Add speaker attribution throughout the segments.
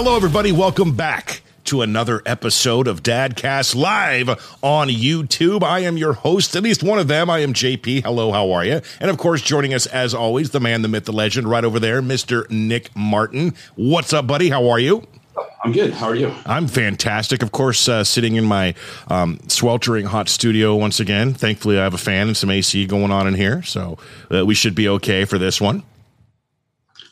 Speaker 1: Hello, everybody. Welcome back to another episode of Dadcast Live on YouTube. I am your host, at least one of them. I am JP. Hello, how are you? And of course, joining us as always, the man, the myth, the legend, right over there, Mr. Nick Martin. What's up, buddy? How are you?
Speaker 2: I'm good. How are you?
Speaker 1: I'm fantastic. Of course, uh, sitting in my um, sweltering hot studio once again. Thankfully, I have a fan and some AC going on in here, so uh, we should be okay for this one.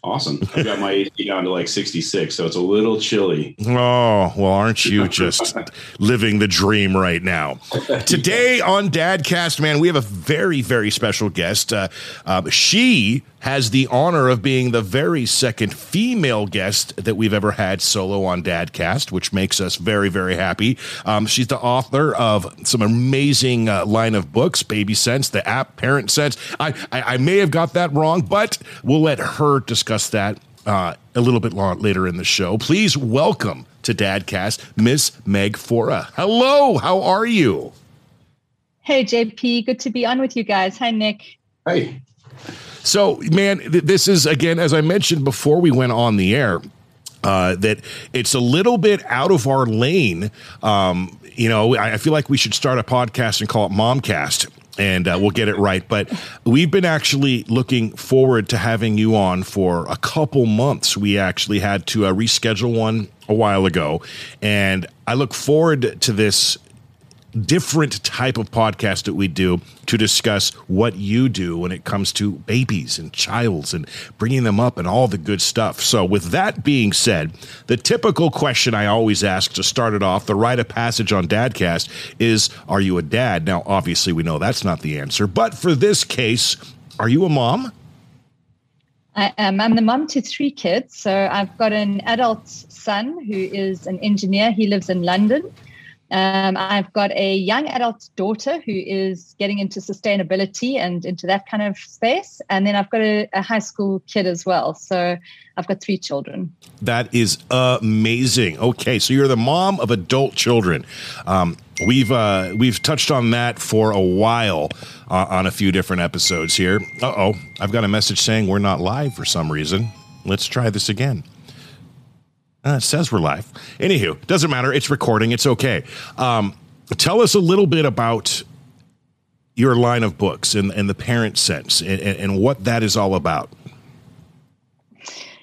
Speaker 2: Awesome. I've got my AC down to like 66, so it's a little chilly.
Speaker 1: Oh, well, aren't you just living the dream right now? Today on Dadcast, man, we have a very, very special guest. Uh, uh, she has the honor of being the very second female guest that we've ever had solo on Dadcast, which makes us very, very happy. Um, she's the author of some amazing uh, line of books, Baby Sense, the app Parent Sense. I, I, I may have got that wrong, but we'll let her discuss that uh, a little bit later in the show. Please welcome to Dadcast, Miss Meg Faure. Hello, how are you?
Speaker 3: Hey, JP, good to be on with you guys. Hi, Nick.
Speaker 2: Hey.
Speaker 1: So, man, th- this is again, as I mentioned before we went on the air, uh, that it's a little bit out of our lane. Um, you know, I, I feel like we should start a podcast and call it Momcast. And uh, we'll get it right. But we've been actually looking forward to having you on for a couple months. We actually had to uh, reschedule one a while ago. And I look forward to this different type of podcast that we do to discuss what you do when it comes to babies and childs and bringing them up and all the good stuff. So, with that being said, the typical question I always ask to start it off, the rite of passage on Dadcast, is Are you a dad? Now, obviously, we know that's not the answer, but for this case, are you a mom?
Speaker 3: I am. I'm the mom to three kids. So I've got an adult son who is an engineer. He lives in London. Um, I've got a young adult daughter who is getting into sustainability and into that kind of space. And then I've got a, a, high school kid as well. So I've got three children.
Speaker 1: That is amazing. Okay, so you're the mom of adult children. Um, we've uh, we've touched on that for a while uh, on a few different episodes here. Uh oh, I've got a message saying we're not live for some reason. Let's try this again. Uh, it says we're live. Anywho, doesn't matter. It's recording. It's okay. Um, tell us a little bit about your line of books and, and the parent sense and, and what that is all about.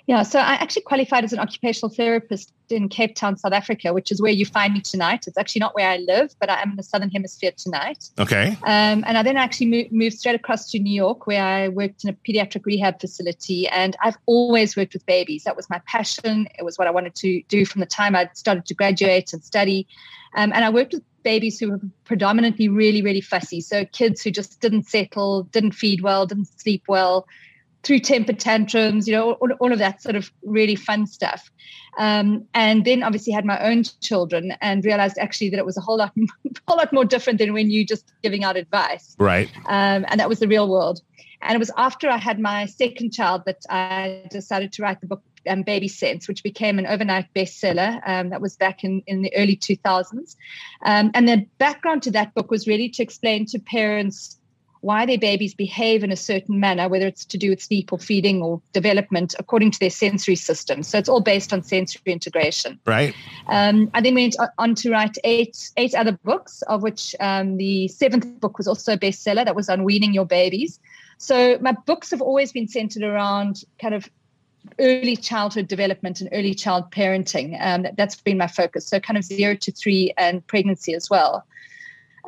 Speaker 3: Yeah, so I actually qualified as an occupational therapist in Cape Town, South Africa, which is where you find me tonight. It's actually not where I live, but I am in the Southern Hemisphere tonight.
Speaker 1: Okay.
Speaker 3: Um, and I then actually moved, moved straight across to New York, where I worked in a pediatric rehab facility. And I've always worked with babies. That was my passion. It was what I wanted to do from the time I started to graduate and study. Um, and I worked with babies who were predominantly really, really fussy. So kids who just didn't settle, didn't feed well, didn't sleep well through temper tantrums, you know, all, all, of that sort of really fun stuff. Um, and then obviously had my own children and realized actually that it was a whole lot, whole lot more different than when you're just giving out advice.
Speaker 1: Right.
Speaker 3: Um, and that was the real world. And it was after I had my second child that I decided to write the book um, Baby Sense, which became an overnight bestseller. Um, that was back in, in the early 2000s. Um, and the background to that book was really to explain to parents why their babies behave in a certain manner, whether it's to do with sleep or feeding or development, according to their sensory system. So it's all based on sensory integration.
Speaker 1: Right.
Speaker 3: Um, I then went on to write eight eight other books, of which um, the seventh book was also a bestseller. That was on weaning your babies. So my books have always been centered around kind of early childhood development and early child parenting. Um, that, has been my focus. So kind of zero to three and pregnancy as well.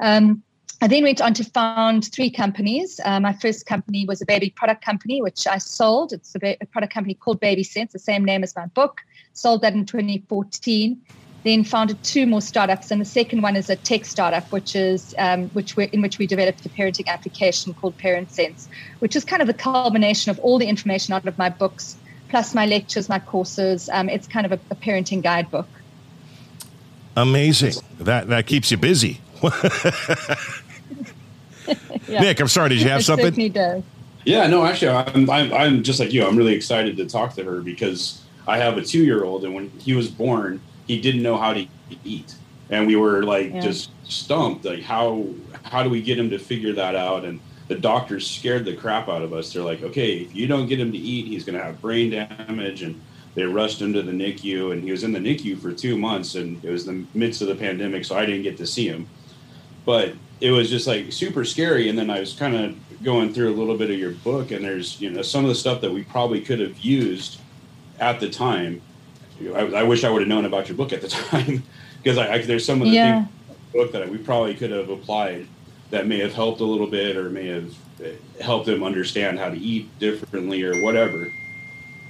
Speaker 3: Um, I then went on to found three companies. Uh, my first company was a baby product company, which I sold. It's a, ba- a, product company called Baby Sense, the same name as my book. Sold that in 2014. Then founded two more startups, and the second one is a tech startup, which is um, which in which we developed a parenting application called Parent Sense, which is kind of the culmination of all the information out of my books, plus my lectures, my courses. Um, it's kind of a, a parenting guidebook.
Speaker 1: Amazing. That that keeps you busy. yeah. Nick, I'm sorry. Did you have it something?
Speaker 3: Does.
Speaker 2: Yeah, no, actually, I'm, I'm, I'm just like you. I'm really excited to talk to her because I have a two year old, and when he was born, he didn't know how to eat, and we were like yeah. just stumped. Like, how how do we get him to figure that out? And the doctors scared the crap out of us. They're like, okay, if you don't get him to eat, he's going to have brain damage and they rushed him to the NICU, and he was in the NICU for two months, and it was the midst of the pandemic, so I didn't get to see him. But it was just like super scary. And then I was kind of going through a little bit of your book, and there's you know some of the stuff that we probably could have used at the time. I, I wish I would have known about your book at the time because I, I, there's some of the yeah. things in the book that we probably could have applied that may have helped a little bit or may have eh, helped them understand how to eat differently or whatever.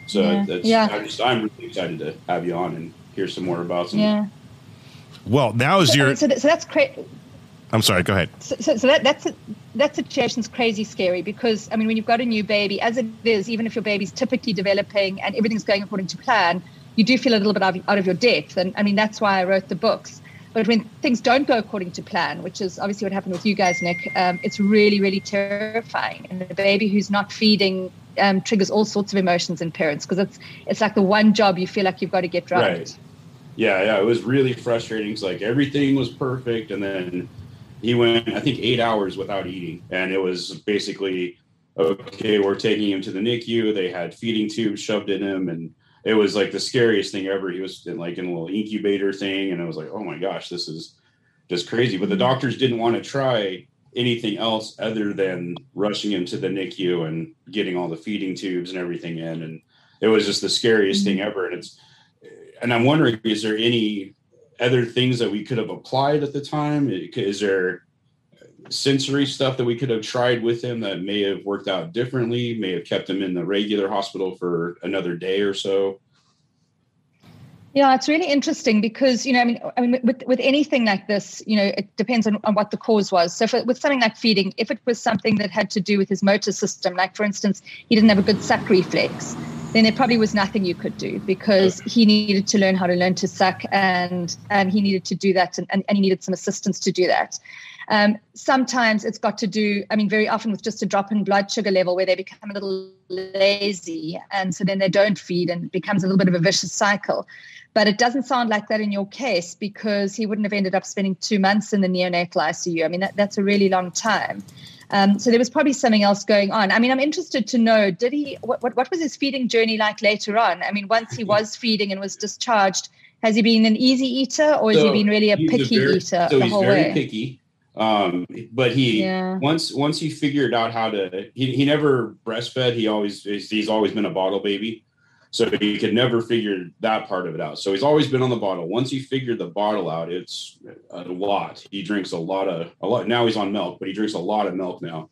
Speaker 2: So yeah. that's yeah. I'm just I'm really excited to have you on and hear some more about some.
Speaker 3: Yeah.
Speaker 1: Well, now is
Speaker 3: so,
Speaker 1: your.
Speaker 3: So, so that's great.
Speaker 1: I'm sorry. Go ahead.
Speaker 3: So, so, so that that's a, that situation's crazy scary because I mean, when you've got a new baby, as it is, even if your baby's typically developing and everything's going according to plan, you do feel a little bit out of, out of your depth. And I mean, that's why I wrote the books. But when things don't go according to plan, which is obviously what happened with you guys, Nick, um, it's really, really terrifying. And a baby who's not feeding um, triggers all sorts of emotions in parents because it's it's like the one job you feel like you've got to get right. right.
Speaker 2: Yeah, yeah, it was really frustrating. It's like everything was perfect, and then he went, I think, eight hours without eating, and it was basically okay. We're taking him to the NICU. They had feeding tubes shoved in him, and it was like the scariest thing ever. He was in like in a little incubator thing, and I was like, oh my gosh, this is just crazy. But the doctors didn't want to try anything else other than rushing him to the NICU and getting all the feeding tubes and everything in. And it was just the scariest mm-hmm. thing ever. And it's, and I'm wondering, is there any other things that we could have applied at the time? Is there sensory stuff that we could have tried with him that may have worked out differently, may have kept him in the regular hospital for another day or so?
Speaker 3: Yeah, it's really interesting because you know, I mean, I mean, with with anything like this, you know, it depends on, on what the cause was. So, with something like feeding, if it was something that had to do with his motor system, like for instance, he didn't have a good suck reflex, then there probably was nothing you could do because he needed to learn how to learn to suck, and and he needed to do that, and, and, and he needed some assistance to do that. Um, sometimes it's got to do, I mean, very often with just a drop in blood sugar level where they become a little lazy and so then they don't feed and becomes a little bit of a vicious cycle. But it doesn't sound like that in your case because he wouldn't have ended up spending two months in the neonatal ICU. I mean, that, that's a really long time. Um, so there was probably something else going on. I mean, I'm interested to know, did he, what, what, what was his feeding journey like later on? I mean, once he was feeding and was discharged, has he been an easy eater or has so he been really a picky a very, eater
Speaker 2: so
Speaker 3: the whole
Speaker 2: way?
Speaker 3: very
Speaker 2: picky. Um, but he yeah. once once he figured out how to he, he never breastfed. He always he's always been a bottle baby. So he could never figure that part of it out. So he's always been on the bottle. Once he figured the bottle out, it's a lot. He drinks a lot of a lot. Now he's on milk, but he drinks a lot of milk now.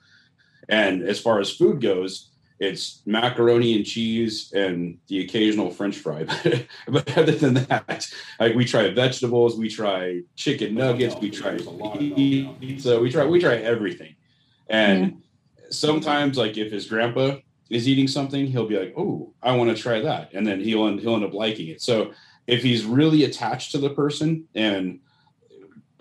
Speaker 2: And as far as food goes, it's macaroni and cheese and the occasional french fry but other than that like we try vegetables we try chicken nuggets we try pizza we try we try everything and yeah. sometimes like if his grandpa is eating something he'll be like oh i want to try that and then he'll end, he'll end up liking it so if he's really attached to the person and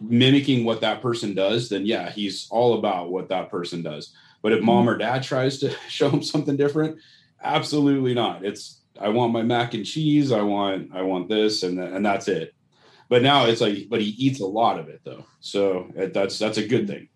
Speaker 2: mimicking what that person does then yeah he's all about what that person does but if mom mm-hmm. or dad tries to show him something different, absolutely not. It's I want my mac and cheese. I want I want this and and that's it. But now it's like, but he eats a lot of it though, so that's that's a good thing.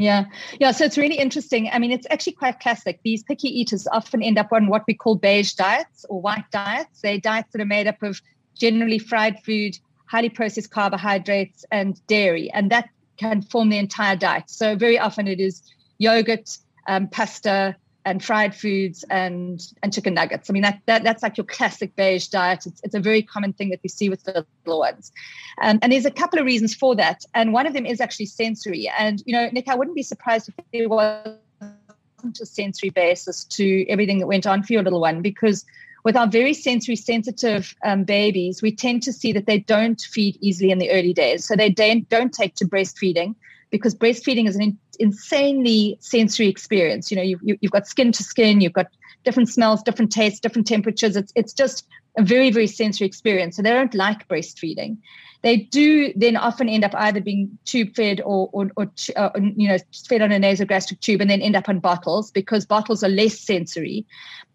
Speaker 3: Yeah, yeah. So it's really interesting. I mean, it's actually quite classic. These picky eaters often end up on what we call beige diets or white diets. They're diets that are made up of generally fried food, highly processed carbohydrates, and dairy, and that can form the entire diet. So very often it is yogurt, um, pasta, and fried foods and and chicken nuggets. I mean that, that that's like your classic beige diet. It's, it's a very common thing that we see with the little ones, um, and there's a couple of reasons for that. And one of them is actually sensory. And you know, Nick, I wouldn't be surprised if there wasn't a sensory basis to everything that went on for your little one because with our very sensory sensitive um, babies, we tend to see that they don't feed easily in the early days. So they don't, don't take to breastfeeding because breastfeeding is an in, insanely sensory experience. You know, you've, you've got skin to skin, you've got different smells, different tastes, different temperatures. It's, it's just a very, very sensory experience. So they don't like breastfeeding. They do then often end up either being tube fed or, or, or uh, you know, fed on a nasogastric tube and then end up on bottles because bottles are less sensory.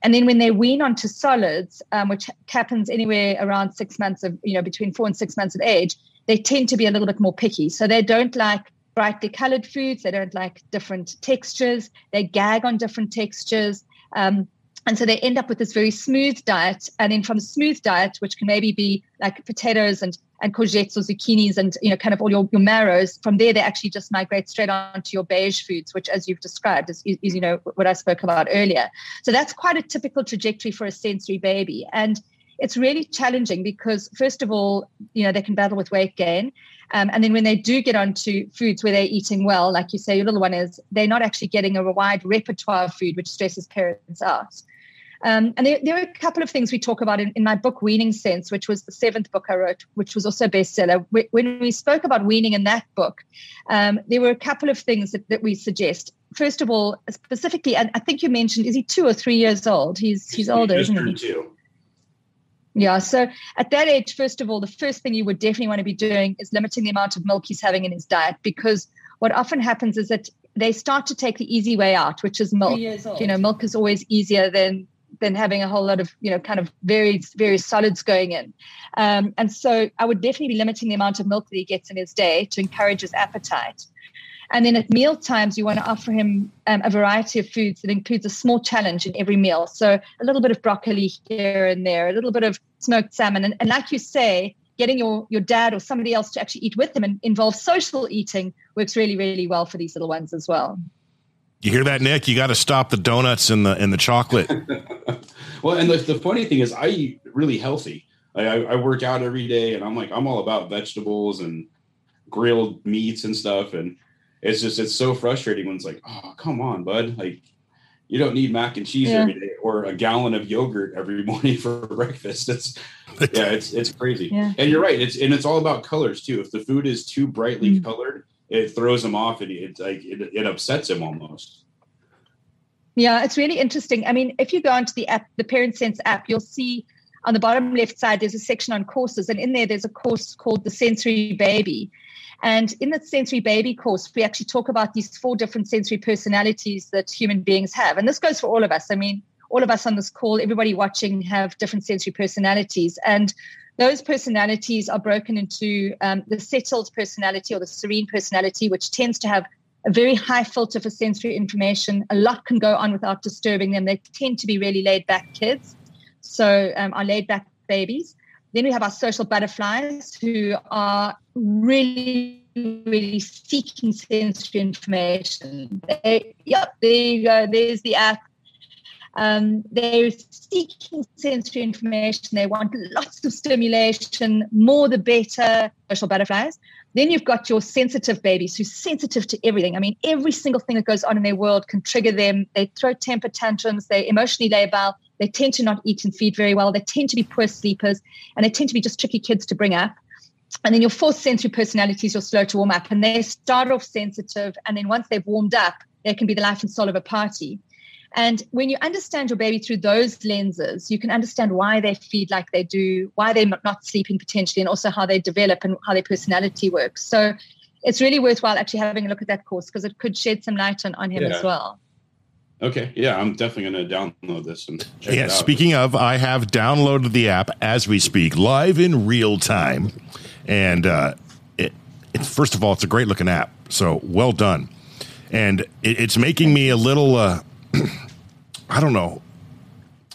Speaker 3: And then when they wean onto solids, um, which happens anywhere around six months of, you know, between four and six months of age, they tend to be a little bit more picky. So they don't like brightly colored foods. They don't like different textures. They gag on different textures. Um, and so they end up with this very smooth diet. And then from a smooth diet, which can maybe be like potatoes and, and courgettes or zucchinis and, you know, kind of all your, your marrows, from there, they actually just migrate straight on to your beige foods, which, as you've described, is, is, you know, what I spoke about earlier. So that's quite a typical trajectory for a sensory baby. And it's really challenging because, first of all, you know, they can battle with weight gain. Um, and then when they do get onto foods where they're eating well, like you say, your little one is, they're not actually getting a wide repertoire of food, which stresses parents out. Um, and there, there, are a couple of things we talk about in, in, my book, Weaning Sense, which was the seventh book I wrote, which was also a bestseller. When we spoke about weaning in that book, um, there were a couple of things that, that, we suggest. First of all, specifically, and I think you mentioned, is he two or three years old? He's he's older, isn't he?
Speaker 2: Two.
Speaker 3: Yeah. So at that age, first of all, the first thing you would definitely want to be doing is limiting the amount of milk he's having in his diet because what often happens is that they start to take the easy way out, which is milk. You know, milk is always easier than than having a whole lot of you know kind of very very solids going in um, and so i would definitely be limiting the amount of milk that he gets in his day to encourage his appetite and then at meal times you want to offer him um, a variety of foods that includes a small challenge in every meal so a little bit of broccoli here and there a little bit of smoked salmon and, and like you say getting your your dad or somebody else to actually eat with them and involve social eating works really really well for these little ones as well
Speaker 1: you hear that, Nick? You got to stop the donuts and the and the chocolate.
Speaker 2: well, and the, the funny thing is, I eat really healthy. I, I work out every day, and I'm like, I'm all about vegetables and grilled meats and stuff. And it's just, it's so frustrating when it's like, oh, come on, bud. Like, you don't need mac and cheese yeah. every day or a gallon of yogurt every morning for breakfast. It's yeah, it's it's crazy. Yeah. And you're right. It's and it's all about colors too. If the food is too brightly mm-hmm. colored, it throws them off and it's like it, it upsets him almost.
Speaker 3: Yeah, it's really interesting. I mean, if you go onto the app, the Parent Sense app, you'll see on the bottom left side there's a section on courses, and in there there's a course called the Sensory Baby. And in the sensory baby course, we actually talk about these four different sensory personalities that human beings have. And this goes for all of us. I mean, all of us on this call, everybody watching have different sensory personalities. And those personalities are broken into um, the settled personality or the serene personality, which tends to have a very high filter for sensory information. A lot can go on without disturbing them. They tend to be really laid back kids. So, um, our laid back babies. Then we have our social butterflies who are really, really seeking sensory information. They, yep, there you go. There's the app. Um, they're seeking sensory information. They want lots of stimulation, more the better, social butterflies. Then you've got your sensitive babies who's sensitive to everything. I mean, every single thing that goes on in their world can trigger them. They throw temper tantrums, they're emotionally labile, they tend to not eat and feed very well, they tend to be poor sleepers, and they tend to be just tricky kids to bring up. And then your fourth sensory personalities, you're slow to warm up, and they start off sensitive, and then once they've warmed up, they can be the life and soul of a party. And when you understand your baby through those lenses, you can understand why they feed like they do, why they're not sleeping potentially, and also how they develop and how their personality works. So it's really worthwhile actually having a look at that course because it could shed some light on, on him yeah. as well.
Speaker 2: Okay. Yeah, I'm definitely going to download this and
Speaker 1: Yeah, speaking of, I have downloaded the app as we speak, live in real time. And uh, it, it, first of all, it's a great looking app. So well done. And it, it's making me a little. Uh, I don't know,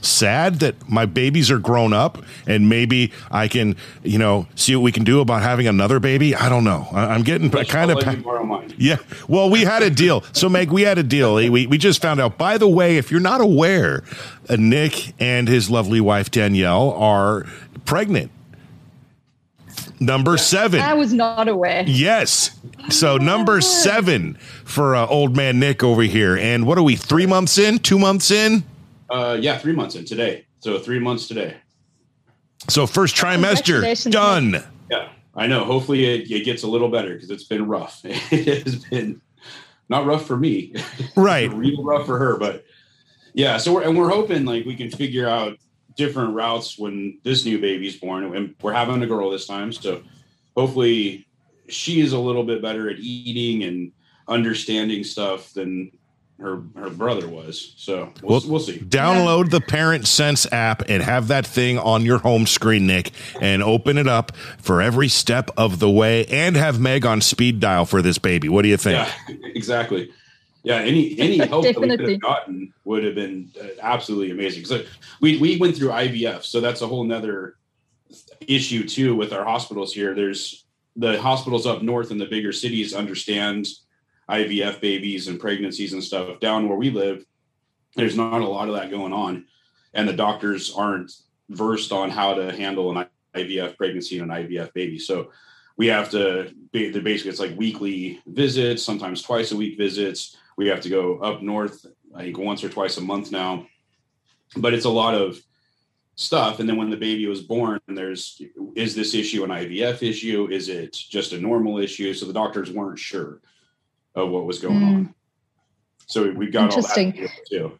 Speaker 1: sad that my babies are grown up and maybe I can, you know, see what we can do about having another baby. I don't know. I, am getting kind of. Yeah. Well, we had a deal. So, Meg, we had a deal. We, we just found out, by the way, if you're not aware, uh, Nick and his lovely wife, Danielle, are pregnant. Number seven.
Speaker 3: I was not aware.
Speaker 1: Yes. So number seven for uh, old man Nick over here. And what are we? Three months in? Two months in?
Speaker 2: Uh, yeah, three months in today. So three months today.
Speaker 1: So first trimester done.
Speaker 2: Yeah, I know. Hopefully it, it gets a little better because it's been rough. it has been not rough for me,
Speaker 1: right?
Speaker 2: real rough for her, but yeah. So we're and we're hoping like we can figure out different routes when this new baby's born, and we're having a girl this time. So hopefully she is a little bit better at eating and understanding stuff than her her brother was. So we'll, we'll, we'll see.
Speaker 1: Download the Parent Sense app and have that thing on your home screen, Nick, and open it up for every step of the way, and have Meg on speed dial for this baby. What do you think?
Speaker 2: Yeah, exactly. Yeah, any any help that we could have gotten would have been uh, absolutely amazing. So we we went through IVF, so that's a whole nother issue too with our hospitals here. There's the hospitals up north in the bigger cities understand IVF babies and pregnancies and stuff. Down where we live, there's not a lot of that going on, and the doctors aren't versed on how to handle an IVF pregnancy and an IVF baby. So we have to basically it's like weekly visits, sometimes twice a week visits. We have to go up north, I think once or twice a month now. But it's a lot of stuff. And then when the baby was born, there's is this issue an IVF issue? Is it just a normal issue? So the doctors weren't sure of what was going mm. on. So we've got all that too.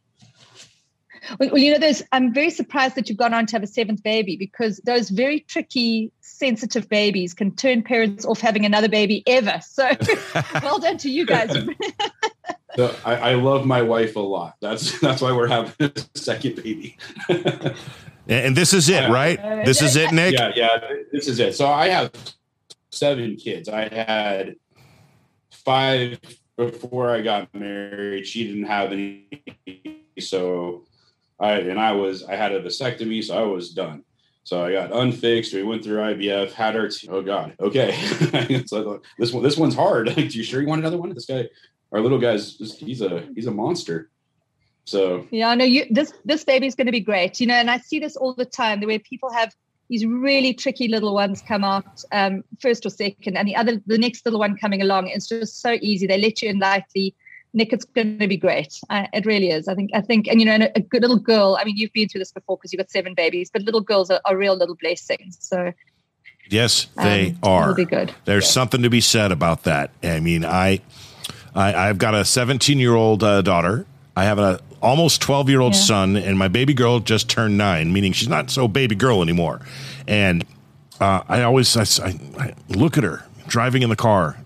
Speaker 3: Well, you know, there's. I'm very surprised that you've gone on to have a seventh baby because those very tricky, sensitive babies can turn parents off having another baby ever. So, well done to you guys.
Speaker 2: so I, I, love my wife a lot. That's that's why we're having a second baby.
Speaker 1: and this is it, right? This is it, Nick.
Speaker 2: Yeah, yeah. This is it. So I have seven kids. I had five before I got married. She didn't have any, so I and I was I had a vasectomy, so I was done. So I got unfixed. We went through IVF, had our t- oh god, okay. so this one this one's hard. Do you sure you want another one? This guy, our little guy's he's a he's a monster. So
Speaker 3: yeah, no, you this this baby's going to be great. You know, and I see this all the time. The way people have these really tricky little ones come out um, first or second, and the other the next little one coming along. It's just so easy. They let you in lightly Nick, it's going to be great. Uh, it really is. I think. I think, and you know, and a, a, good little girl. I mean, you've been through this before because you've got seven babies, but little girls are, are real little blessings. So.
Speaker 1: Yes, they um, are.
Speaker 3: Be good.
Speaker 1: There's yeah. something to be said about that. I mean, I I, I have got a 17 year old uh, daughter. I have a almost 12 year old yeah. son, and my baby girl just turned nine, meaning she's not so baby girl anymore. And uh, I always I, I look at her driving in the car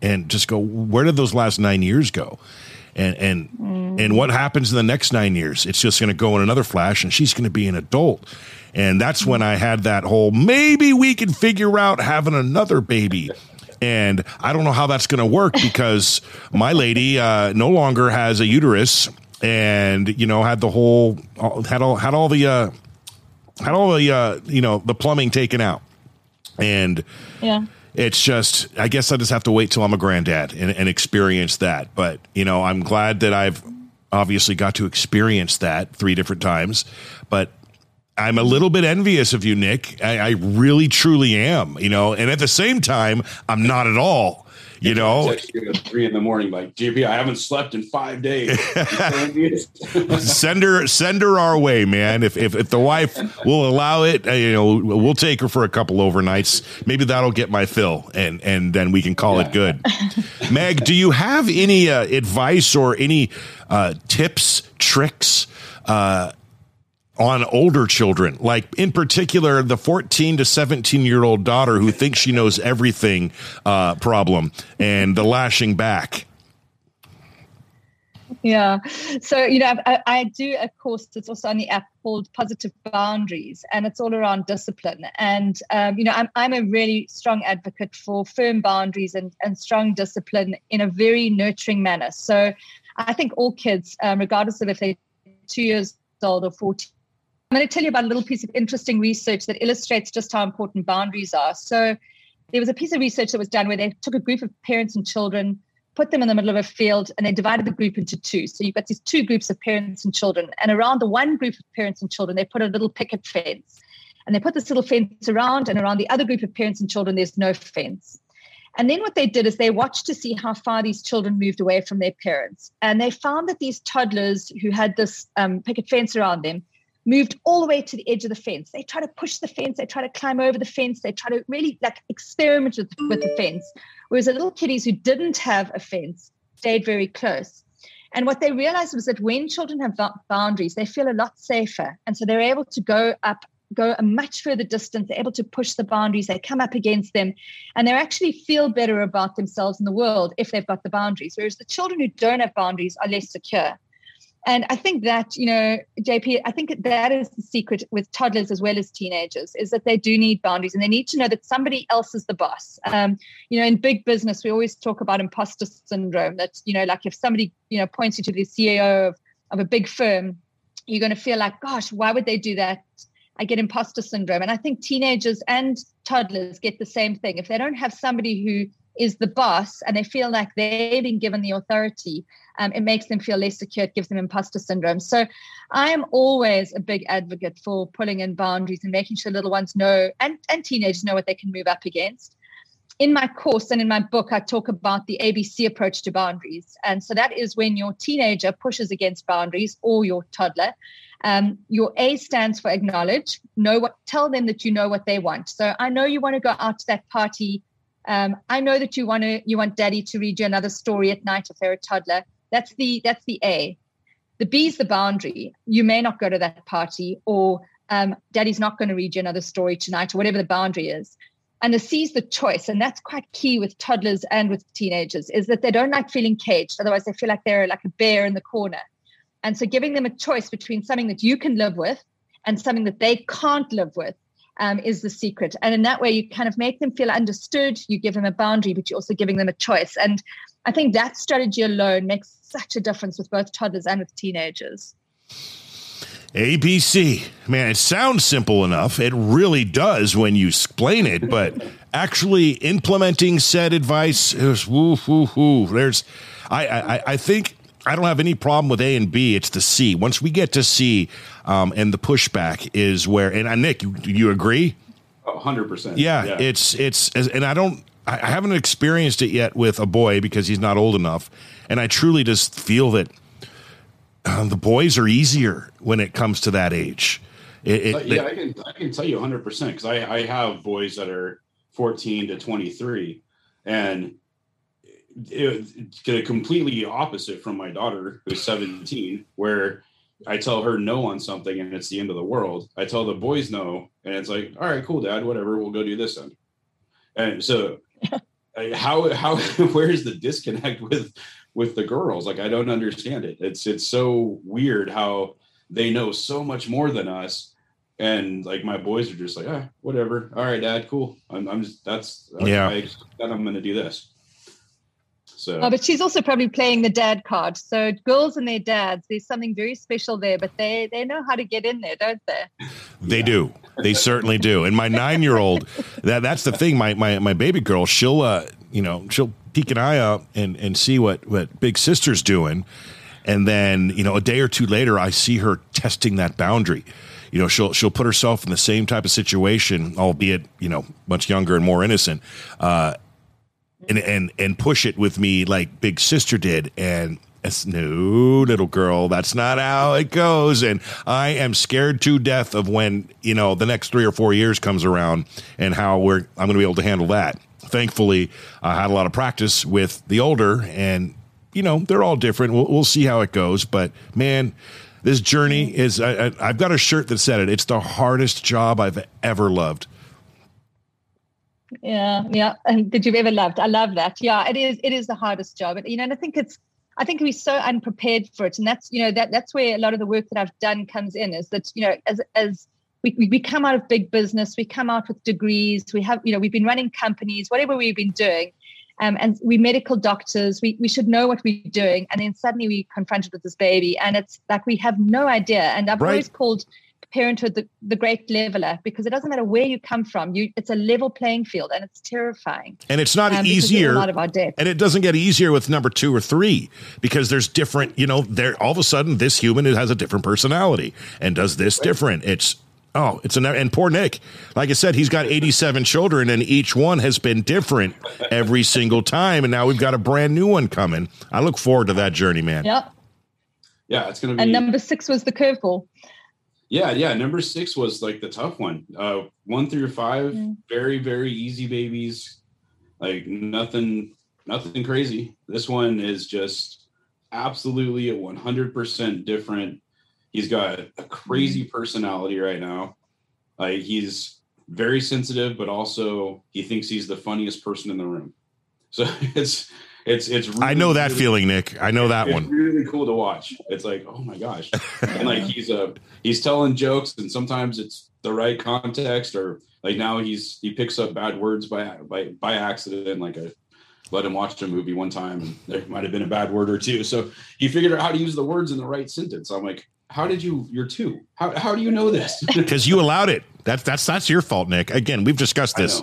Speaker 1: and just go, where did those last nine years go? And and mm. and what happens in the next nine years? It's just going to go in another flash, and she's going to be an adult. And that's when I had that whole maybe we can figure out having another baby. And I don't know how that's going to work because my lady uh, no longer has a uterus, and you know had the whole had all had all the uh, had all the uh, you know the plumbing taken out, and
Speaker 3: yeah
Speaker 1: it's just I guess I just have to wait till I'm a granddad and, and experience that. But you know, I'm glad that I've obviously got to experience that three different times. But I'm a little bit envious of you, Nick. I, I really, truly am. You know, and at the same time, I'm not at all you know,
Speaker 2: you at three in the morning, like JP, I haven't slept in five days.
Speaker 1: send her, send her our way, man. If, if if the wife will allow it, uh, you know, we'll take her for a couple overnights. Maybe that'll get my fill, and and then we can call yeah. it good. Meg, do you have any uh, advice or any uh, tips, tricks? Uh, on older children, like in particular the 14 to 17 year old daughter who thinks she knows everything uh, problem and the lashing back.
Speaker 3: Yeah. So, you know, I, I, do a course that's also on the app called Positive Boundaries, and it's all around discipline. And, um, you know, I'm, I'm a really strong advocate for firm boundaries and, and strong discipline in a very nurturing manner. So I think all kids, um, regardless of if they're two years old or 14, I'm going to tell you about a little piece of interesting research that illustrates just how important boundaries are. So, there was a piece of research that was done where they took a group of parents and children, put them in the middle of a field, and they divided the group into two. So, you've got these two groups of parents and children. And around the one group of parents and children, they put a little picket fence. And they put this little fence around, and around the other group of parents and children, there's no fence. And then what they did is they watched to see how far these children moved away from their parents. And they found that these toddlers who had this um, picket fence around them moved all the way to the edge of the fence. They try to push the fence, they try to climb over the fence, they try to really like experiment with, with the fence. Whereas the little kiddies who didn't have a fence stayed very close. And what they realized was that when children have boundaries, they feel a lot safer. And so they're able to go up, go a much further distance. They're able to push the boundaries. They come up against them and they actually feel better about themselves in the world if they've got the boundaries. Whereas the children who don't have boundaries are less secure. And I think that, you know, JP, I think that is the secret with toddlers as well as teenagers is that they do need boundaries and they need to know that somebody else is the boss. Um, you know, in big business, we always talk about imposter syndrome that, you know, like if somebody, you know, points you to the CEO of, of a big firm, you're going to feel like, gosh, why would they do that? I get imposter syndrome. And I think teenagers and toddlers get the same thing. If they don't have somebody who is the boss and they feel like they've been given the authority, um, it makes them feel less secure. It gives them imposter syndrome. So I am always a big advocate for pulling in boundaries and making sure little ones know and, and teenagers know what they can move up against. In my course and in my book, I talk about the ABC approach to boundaries. And so that is when your teenager pushes against boundaries or your toddler. Um, your A stands for acknowledge. Know what. Tell them that you know what they want. So I know you want to go out to that party. Um, I know that you want to. You want Daddy to read you another story at night if they're a toddler. That's the that's the A. The B is the boundary. You may not go to that party, or um, Daddy's not going to read you another story tonight, or whatever the boundary is. And the C is the choice, and that's quite key with toddlers and with teenagers, is that they don't like feeling caged. Otherwise, they feel like they're like a bear in the corner. And so giving them a choice between something that you can live with and something that they can't live with um, is the secret. And in that way, you kind of make them feel understood. You give them a boundary, but you're also giving them a choice. And I think that strategy alone makes such a difference with both toddlers and with teenagers.
Speaker 1: ABC. Man, it sounds simple enough. It really does when you explain it, but actually implementing said advice is woo woo woo. There's I I, I think I don't have any problem with A and B. It's the C. Once we get to C, um, and the pushback is where. And uh, Nick, you, you agree?
Speaker 2: hundred percent.
Speaker 1: Yeah, it's it's, and I don't. I haven't experienced it yet with a boy because he's not old enough, and I truly just feel that uh, the boys are easier when it comes to that age.
Speaker 2: It, it, yeah, I can I can tell you 100 percent because I I have boys that are 14 to 23, and it, completely opposite from my daughter who's 17 where i tell her no on something and it's the end of the world. I tell the boys no and it's like all right cool dad whatever we'll go do this then. And so how how where's the disconnect with with the girls? Like i don't understand it. It's it's so weird how they know so much more than us and like my boys are just like ah whatever. All right dad cool. I'm, I'm just that's
Speaker 1: yeah.
Speaker 2: I, i'm gonna do this so,
Speaker 3: oh, but she's also probably playing the dad card. So girls and their dads, there's something very special there. But they they know how to get in there, don't they?
Speaker 1: They yeah. do. They certainly do. And my nine year old, that that's the thing. My my my baby girl, she'll uh, you know she'll peek an eye out and and see what what big sister's doing, and then you know a day or two later, I see her testing that boundary you know she'll she'll put herself in the same type of situation albeit you know much younger and more innocent uh, and and and push it with me like big sister did. And it's no little girl that's not how it goes. And i am scared to death of when you know the next three or four years comes around and how we're i'm going to be able to handle that. Thankfully i had a lot of practice with the older and you know they're all different. We'll, we'll see how it goes. But man this journey is I, i've got a shirt that said it. It's the hardest job i've ever loved
Speaker 3: yeah, yeah. And did you ever loved? I love that. Yeah, it is. It is the hardest job, and you know, and I think it's. I think we're so unprepared for it, and that's you know that that's where a lot of the work that I've done comes in. Is that you know as as we, we come out of big business, we come out with degrees, we have you know we've been running companies, whatever we've been doing, um, and we medical doctors, we we should know what we're doing, and then suddenly we're confronted with this baby, and it's like we have no idea. And I've right. always called parenthood the, the great leveler because it doesn't matter where you come from you it's a level playing field and it's terrifying
Speaker 1: and it's not um, easier a lot of our debt. and it doesn't get easier with number two or three because there's different you know there all of a sudden this human has a different personality and does this different it's Oh, it's an and poor Nick. Like I said, he's got 87 children, and each one has been different every single time. And now we've got a brand new one coming. I look forward to that journey, man.
Speaker 3: Yep.
Speaker 2: Yeah, it's gonna be.
Speaker 3: And number six was the curveball.
Speaker 2: Yeah, yeah. Number six was like the tough one. Uh, one through five, mm. very, very easy babies. Like nothing, nothing crazy. This one is just absolutely a 100% different. He's got a crazy mm. personality right now. Like he's very sensitive, but also he thinks he's the funniest person in the room. So it's It's it's.
Speaker 1: Really, I know that really, feeling, Nick. I know that
Speaker 2: it's
Speaker 1: one.
Speaker 2: Really cool to watch. It's like, oh my gosh, and like he's uh he's telling jokes, and sometimes it's the right context, or like now he's he picks up bad words by by by accident. Like I let him watch a movie one time, and there might have been a bad word or two. So he figured out how to use the words in the right sentence. I'm like, how did you? You're two. How how do you know this?
Speaker 1: Because you allowed it. That's that's that's your fault, Nick. Again, we've discussed this.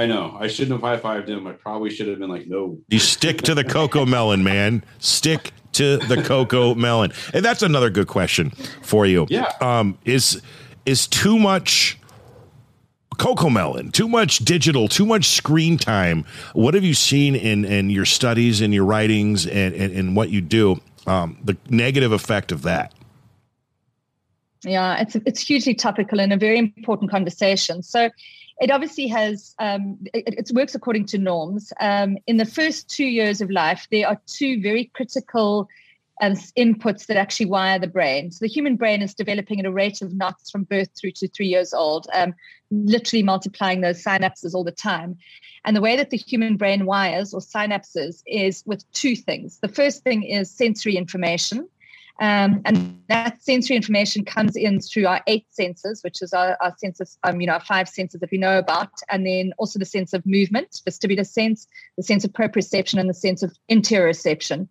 Speaker 2: I know. I shouldn't have high fived him. I probably should have been like, no.
Speaker 1: You stick to the CoComelon, man. Stick to the CoComelon. And that's another good question for you.
Speaker 2: Yeah.
Speaker 1: Um, is is too much CoComelon, too much digital, too much screen time. What have you seen in in your studies and your writings and, and, and what you do? Um, the negative effect of that.
Speaker 3: Yeah, it's it's hugely topical and a very important conversation. So it obviously has um, it, it, works according to norms. Um, in the first two years of life, there are two very critical um, inputs that actually wire the brain. So the human brain is developing at a rate of knots from birth through to three years old, um, literally multiplying those synapses all the time. And the way that the human brain wires or synapses is with two things. The first thing is sensory information. Um, and that sensory information comes in through our eight senses, which is our, our senses, um, you know, our five senses that we know about, and then also the sense of movement, vestibular sense, the sense of proprioception, and the sense of interoception.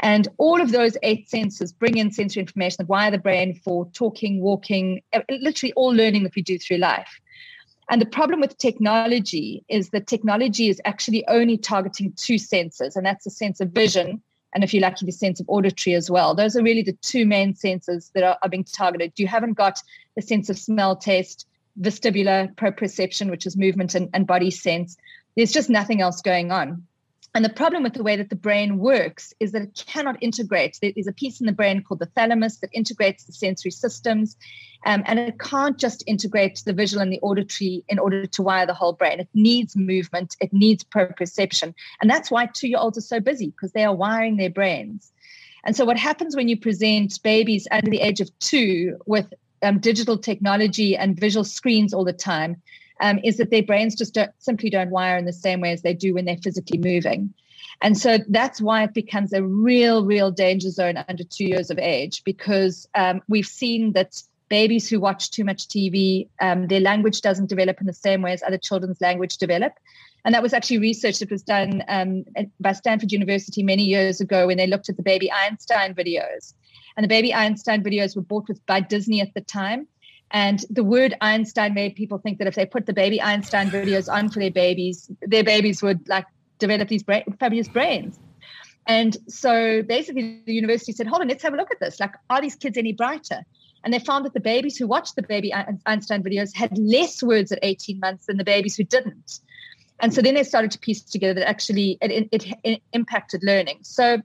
Speaker 3: And all of those eight senses bring in sensory information that wire the brain for talking, walking, literally all learning that we do through life. And the problem with technology is that technology is actually only targeting two senses, and that's the sense of vision and if you're lucky, the sense of auditory as well. Those are really the two main senses that are, are being targeted. You haven't got the sense of smell, taste, vestibular, proprioception, which is movement and, and body sense. There's just nothing else going on. And the problem with the way that the brain works is that it cannot integrate. There's a piece in the brain called the thalamus that integrates the sensory systems, um, and it can't just integrate the visual and the auditory in order to wire the whole brain. It needs movement, it needs proprioception. And that's why two year olds are so busy because they are wiring their brains. And so, what happens when you present babies under the age of two with um, digital technology and visual screens all the time um, is that their brains just don't, simply don't wire in the same way as they do when they're physically moving. And so that's why it becomes a real, real danger zone under two years of age, because um, we've seen that babies who watch too much TV, um, their language doesn't develop in the same way as other children's language develop. And that was actually research that was done um, by Stanford University many years ago when they looked at the baby Einstein videos. And the baby Einstein videos were bought with by Disney at the time. And the word Einstein made people think that if they put the baby Einstein videos on for their babies, their babies would like develop these bra- fabulous brains. And so basically, the university said, hold on, let's have a look at this. Like, are these kids any brighter? And they found that the babies who watched the baby Einstein videos had less words at 18 months than the babies who didn't. And so then they started to piece together that actually it, it, it impacted learning. So,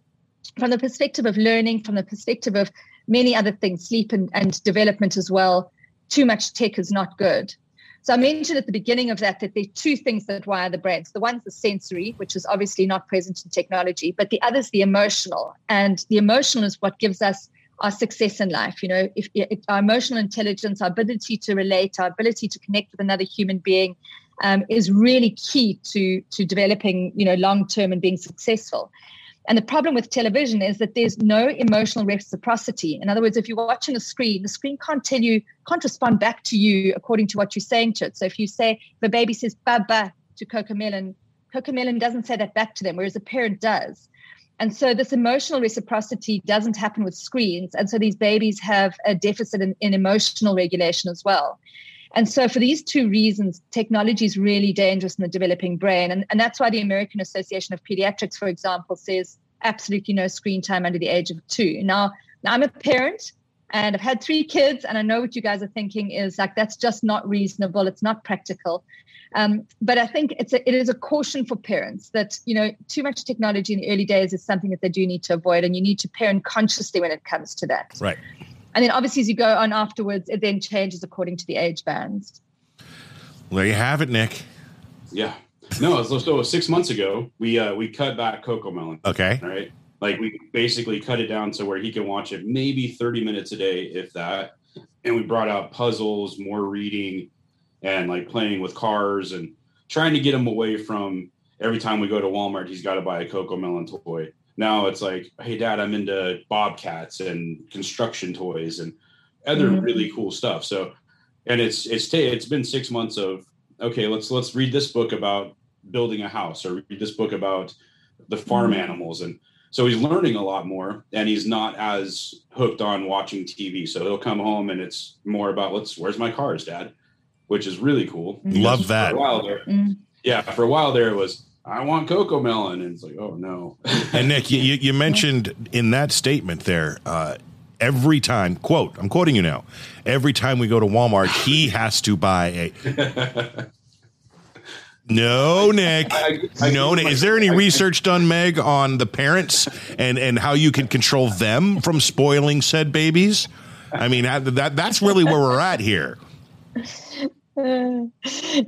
Speaker 3: from the perspective of learning, from the perspective of many other things, sleep and, and development as well, too much tech is not good. So I mentioned at the beginning of that that there are two things that wire the brain. So the one's the sensory, which is obviously not present in technology, but the other's the emotional. And the emotional is what gives us our success in life. You know, if, if our emotional intelligence, our ability to relate, our ability to connect with another human being um, is really key to to developing, you know, long term and being successful. And the problem with television is that there's no emotional reciprocity. In other words, if you're watching a screen, the screen can't tell you, can't respond back to you according to what you're saying to it. So if you say, if a baby says baba to CoComelon, CoComelon doesn't say that back to them, whereas a parent does. And so this emotional reciprocity doesn't happen with screens. And so these babies have a deficit in, in emotional regulation as well. And so, for these two reasons, technology is really dangerous in the developing brain. And, and that's why the American Association of Pediatrics, for example, says absolutely no screen time under the age of two. Now, now I'm a parent and I've had three kids, and I know what you guys are thinking is like that's just not reasonable. It's not practical. Um, but I think it's a, it is a caution for parents that you know too much technology in the early days is something that they do need to avoid, and you need to parent consciously when it comes to that.
Speaker 1: Right.
Speaker 3: And then obviously, as you go on afterwards, it then changes according to the age bands.
Speaker 1: Well, there you have it, Nick.
Speaker 2: Yeah. No, so, so six months ago, we uh, we cut back CoComelon.
Speaker 1: Okay.
Speaker 2: Right. Like we basically cut it down to where he can watch it maybe 30 minutes a day, if that. And we brought out puzzles, more reading, and like playing with cars and trying to get him away from every time we go to Walmart, he's got to buy a CoComelon toy. Now it's like, hey, dad, I'm into bobcats and construction toys and other mm-hmm. really cool stuff. So, and it's it's t- it's been six months of okay, let's let's read this book about building a house or read this book about the farm mm-hmm. animals and so he's learning a lot more and he's not as hooked on watching tv so he'll come home and it's more about let's where's my cars dad which is really cool
Speaker 1: love that
Speaker 2: for a while there, mm-hmm. yeah for a while there it was I want CoComelon. And it's like, oh no.
Speaker 1: and Nick, you, you mentioned in that statement there, uh, every time, quote, I'm quoting you now, every time we go to Walmart, he has to buy a. No, Nick. I, I, no, Nick. Is there any research done, Meg, on the parents and and how you can control them from spoiling said babies? I mean, that that's really where we're at here.
Speaker 3: no,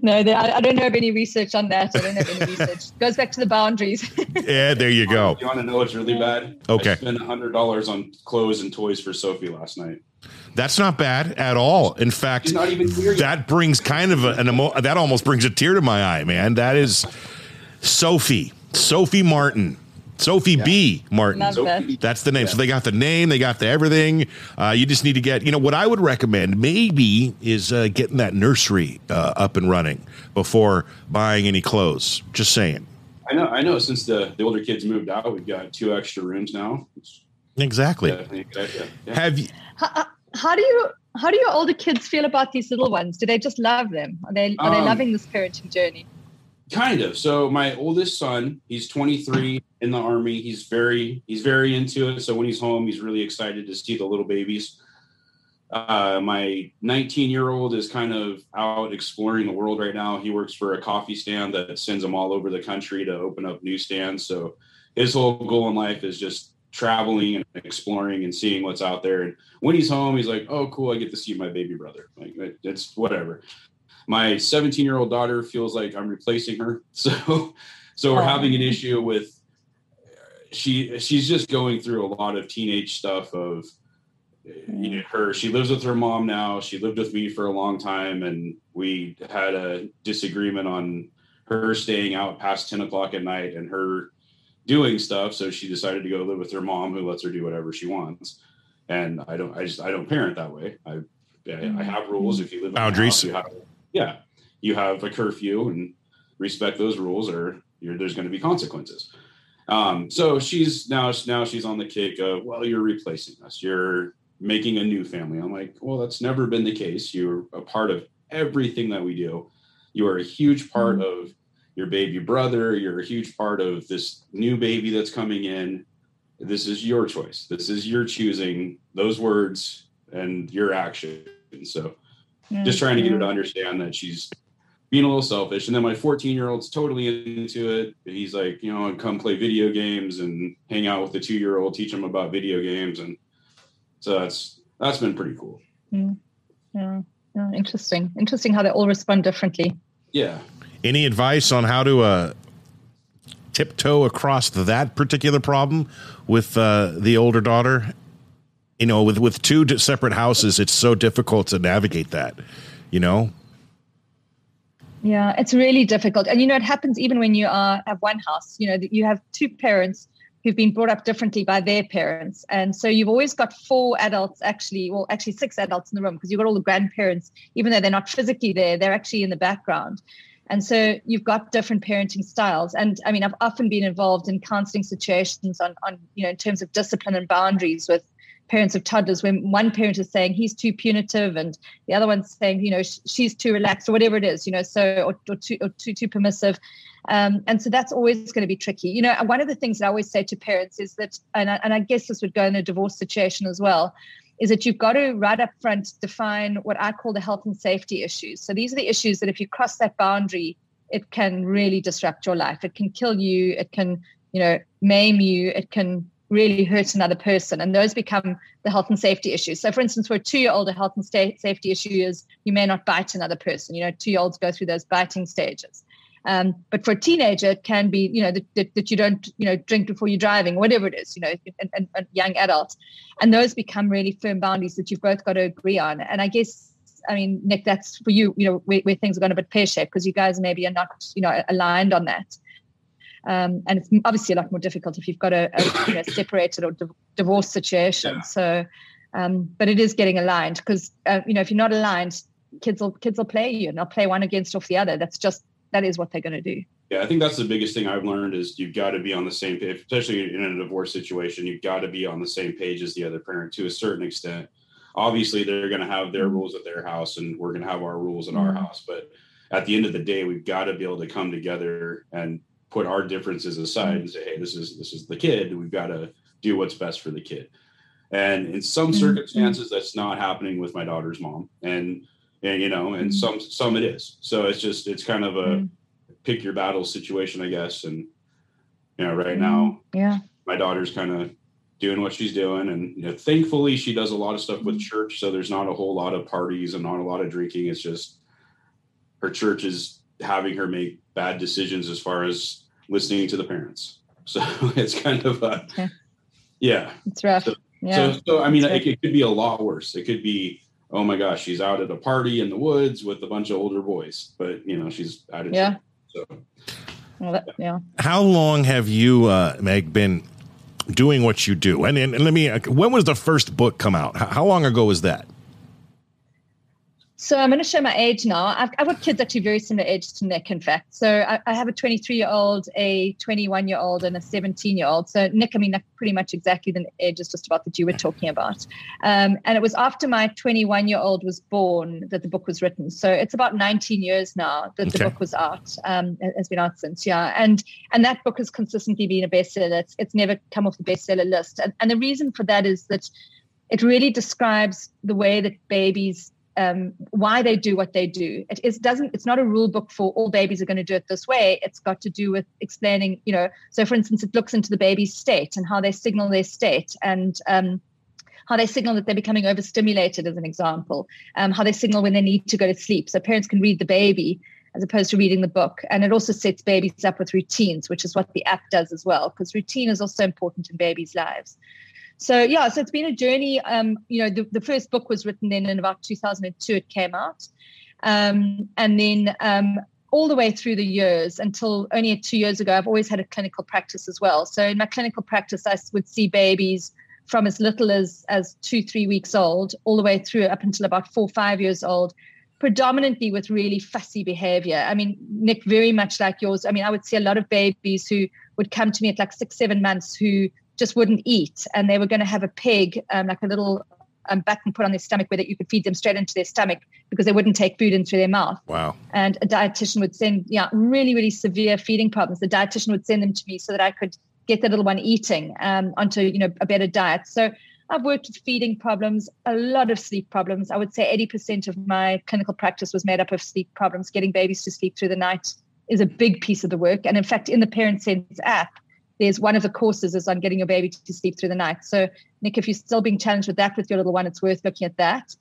Speaker 3: I, I, don't have any research on that. I don't have any research. Goes back to the boundaries.
Speaker 1: yeah, there you go.
Speaker 2: You want to know what's really bad?
Speaker 1: Okay. I
Speaker 2: spent hundred dollars on clothes and toys for Sophie last night.
Speaker 1: That's not bad at all. In fact, that brings kind of a, an emo- that almost brings a tear to my eye, man. That is Sophie, Sophie Martin. Sophie yeah. B. Martin. That. That's the name. Yeah. So they got the name, they got the everything. Uh, you just need to get, you know, what I would recommend maybe is uh, getting that nursery uh, up and running before buying any clothes. Just saying.
Speaker 2: I know. I know. Since the, the older kids moved out, we've got two extra rooms now.
Speaker 1: exactly. Yeah. Have you?
Speaker 3: How, how, do you? How do your older kids feel about these little ones? Do they just love them? Are they are um, they loving this parenting journey?
Speaker 2: Kind of. So my oldest son, he's 23 in the army. He's very he's very into it. So when he's home, he's really excited to see the little babies. Uh, my 19 year old is kind of out exploring the world right now. He works for a coffee stand that sends him all over the country to open up newsstands. So his whole goal in life is just traveling and exploring and seeing what's out there. And when he's home, he's like, "Oh, cool! I get to see my baby brother." Like it's whatever my 17 year old daughter feels like I'm replacing her. So, so we're oh. having an issue with she. She's just going through a lot of teenage stuff of you know her. She lives with her mom now. She lived with me for a long time, and we had a disagreement on her staying out past 10 o'clock at night and her doing stuff. So she decided to go live with her mom, who lets her do whatever she wants. And I don't. I just I don't parent that way. I I mm-hmm. have rules. If you live in
Speaker 1: boundaries,
Speaker 2: house, you have yeah, you have a curfew and respect those rules, or there's going to be consequences. Um, so she's now now she's on the kick of well, you're replacing us. You're making a new family. I'm like, well, that's never been the case. You're a part of everything that we do. You are a huge part mm-hmm. of your baby brother. You're a huge part of this new baby that's coming in. This is your choice. This is your choosing those words and your action. So just trying to get her to understand that she's being a little selfish. And then my 14 year old's totally into it. He's like, you know, come play video games and hang out with the two year old, teach him about video games. And so that's, that's been pretty cool.
Speaker 3: Mm. Yeah. yeah. Interesting. Interesting how they all respond differently.
Speaker 2: Yeah.
Speaker 1: Any advice on how to, uh, tiptoe across that particular problem with uh, the older daughter you know, with with two separate houses, it's so difficult to navigate that. You know.
Speaker 3: Yeah, it's really difficult, and you know, it happens even when you are have one house. You know, that you have two parents who've been brought up differently by their parents, and so you've always got four adults actually, well, actually six adults in the room because you've got all the grandparents, even though they're not physically there, they're actually in the background. And so you've got different parenting styles. And I mean, I've often been involved in counseling situations on, on you know, in terms of discipline and boundaries with parents of toddlers when one parent is saying he's too punitive and the other one's saying you know she's too relaxed or whatever it is you know so or, or too or too too permissive. Um, and so that's always going to be tricky. You know one of the things that i always say to parents is that and I, and I guess this would go in a divorce situation as well is that you've got to right up front define what i call the health and safety issues. So these are the issues that if you cross that boundary it can really disrupt your life. It can kill you. It can you know maim you. It can really hurt another person. And those become the health and safety issues. So, for instance, for a two year old, a health and safety issue is you may not bite another person. You know, two year olds go through those biting stages. Um, but for a teenager, it can be, you know, that, that, that, you don't, you know, drink before you're driving, whatever it is, you know, a young adult. And those become really firm boundaries that you've both got to agree on. And I guess, I mean, Nick, that's for you, you know, where, where things are going a bit pear shaped because you guys maybe are not, you know, aligned on that. Um, and it's obviously a lot more difficult if you've got a, a you know, separated or di- divorced situation. Yeah. So, um, but it is getting aligned because uh, you know if you're not aligned, kids will kids will play you and they'll play one against off the other. That's just that is what they're going to do.
Speaker 2: Yeah, I think that's the biggest thing I've learned is you've got to be on the same page, especially in a divorce situation. You've got to be on the same page as the other parent to a certain extent. Obviously, they're going to have their mm-hmm. rules at their house, and we're going to have our rules in our mm-hmm. house. But at the end of the day, we've got to be able to come together and put our differences aside mm-hmm. and say, "Hey, this is this is the kid. We've got to do what's best for the kid." And in some mm-hmm. circumstances, that's not happening with my daughter's mom, and and you know, and mm-hmm. some some it is. So it's just it's kind of a pick your battle situation, I guess. And you know, right mm-hmm. now,
Speaker 3: yeah,
Speaker 2: my daughter's kind of doing what she's doing, and you know, thankfully, she does a lot of stuff with church, so there's not a whole lot of parties and not a lot of drinking. It's just her church is having her make bad decisions as far as listening to the parents. So it's kind of a, yeah,
Speaker 3: it's rough.
Speaker 2: So,
Speaker 3: yeah.
Speaker 2: So, so I mean, it, it could be a lot worse. It could be oh my gosh, she's out at a party in the woods with a bunch of older boys, but you know, she's out of
Speaker 3: yeah. So, well, that, yeah.
Speaker 1: How long have you, uh, Meg, been doing what you do? And, and, and let me, uh, when was the first book come out? How, how long ago was that?
Speaker 3: So I'm going to show my age now. I've, I've got kids actually very similar age to Nick, in fact. So I, I have a 23 year old, a 21 year old, and a 17 year old. So Nick, I mean, that's pretty much exactly the age is just about that you were talking about. Um, and it was after my 21 year old was born that the book was written. So it's about 19 years now that okay. the book was out. Um, has been out since, yeah. And and that book has consistently been a bestseller. It's it's never come off the bestseller list. And and the reason for that is that it really describes the way that babies um, why they do what they do. It is doesn't. It's not a rule book for all babies are going to do it this way. It's got to do with explaining. You know, so for instance, it looks into the baby's state and how they signal their state and. Um, how they signal that they're becoming overstimulated, as an example, um, how they signal when they need to go to sleep. So parents can read the baby as opposed to reading the book. And it also sets babies up with routines, which is what the app does as well, because routine is also important in babies' lives. So yeah, so it's been a journey. Um, you know, the, the first book was written then in about 2002. It came out, um, and then um, all the way through the years until only two years ago, I've always had a clinical practice as well. So in my clinical practice, I would see babies from as little as as two, three weeks old, all the way through up until about four, five years old, predominantly with really fussy behavior. I mean, Nick, very much like yours. I mean, I would see a lot of babies who would come to me at like six, seven months who just wouldn't eat, and they were going to have a peg, um, like a little um, button put on their stomach where that you could feed them straight into their stomach because they wouldn't take food into their mouth.
Speaker 1: Wow.
Speaker 3: And a dietitian would send, yeah, really, really severe feeding problems. The dietitian would send them to me so that I could get the little one eating um, onto, you know, a better diet. So I've worked with feeding problems, a lot of sleep problems. I would say 80% of my clinical practice was made up of sleep problems. Getting babies to sleep through the night is a big piece of the work. And in fact, in the Parent Sense app, there's one of the courses is on getting your baby to sleep through the night. So, Nick, if you're still being challenged with that with your little one, it's worth looking at that.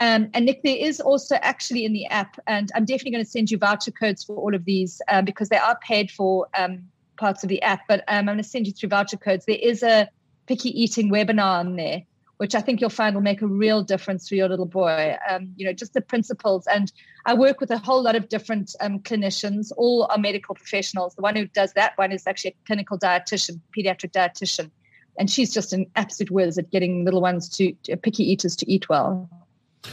Speaker 3: Um, and Nick, there is also actually in the app, and I'm definitely going to send you voucher codes for all of these um, because they are paid for um, parts of the app. But um, I'm going to send you through voucher codes. There is a picky eating webinar on there which I think you'll find will make a real difference for your little boy. Um, you know, just the principles. And I work with a whole lot of different um, clinicians, all are medical professionals. The one who does that one is actually a clinical dietitian, pediatric dietitian. And she's just an absolute whiz at getting little ones to, to picky eaters to eat well.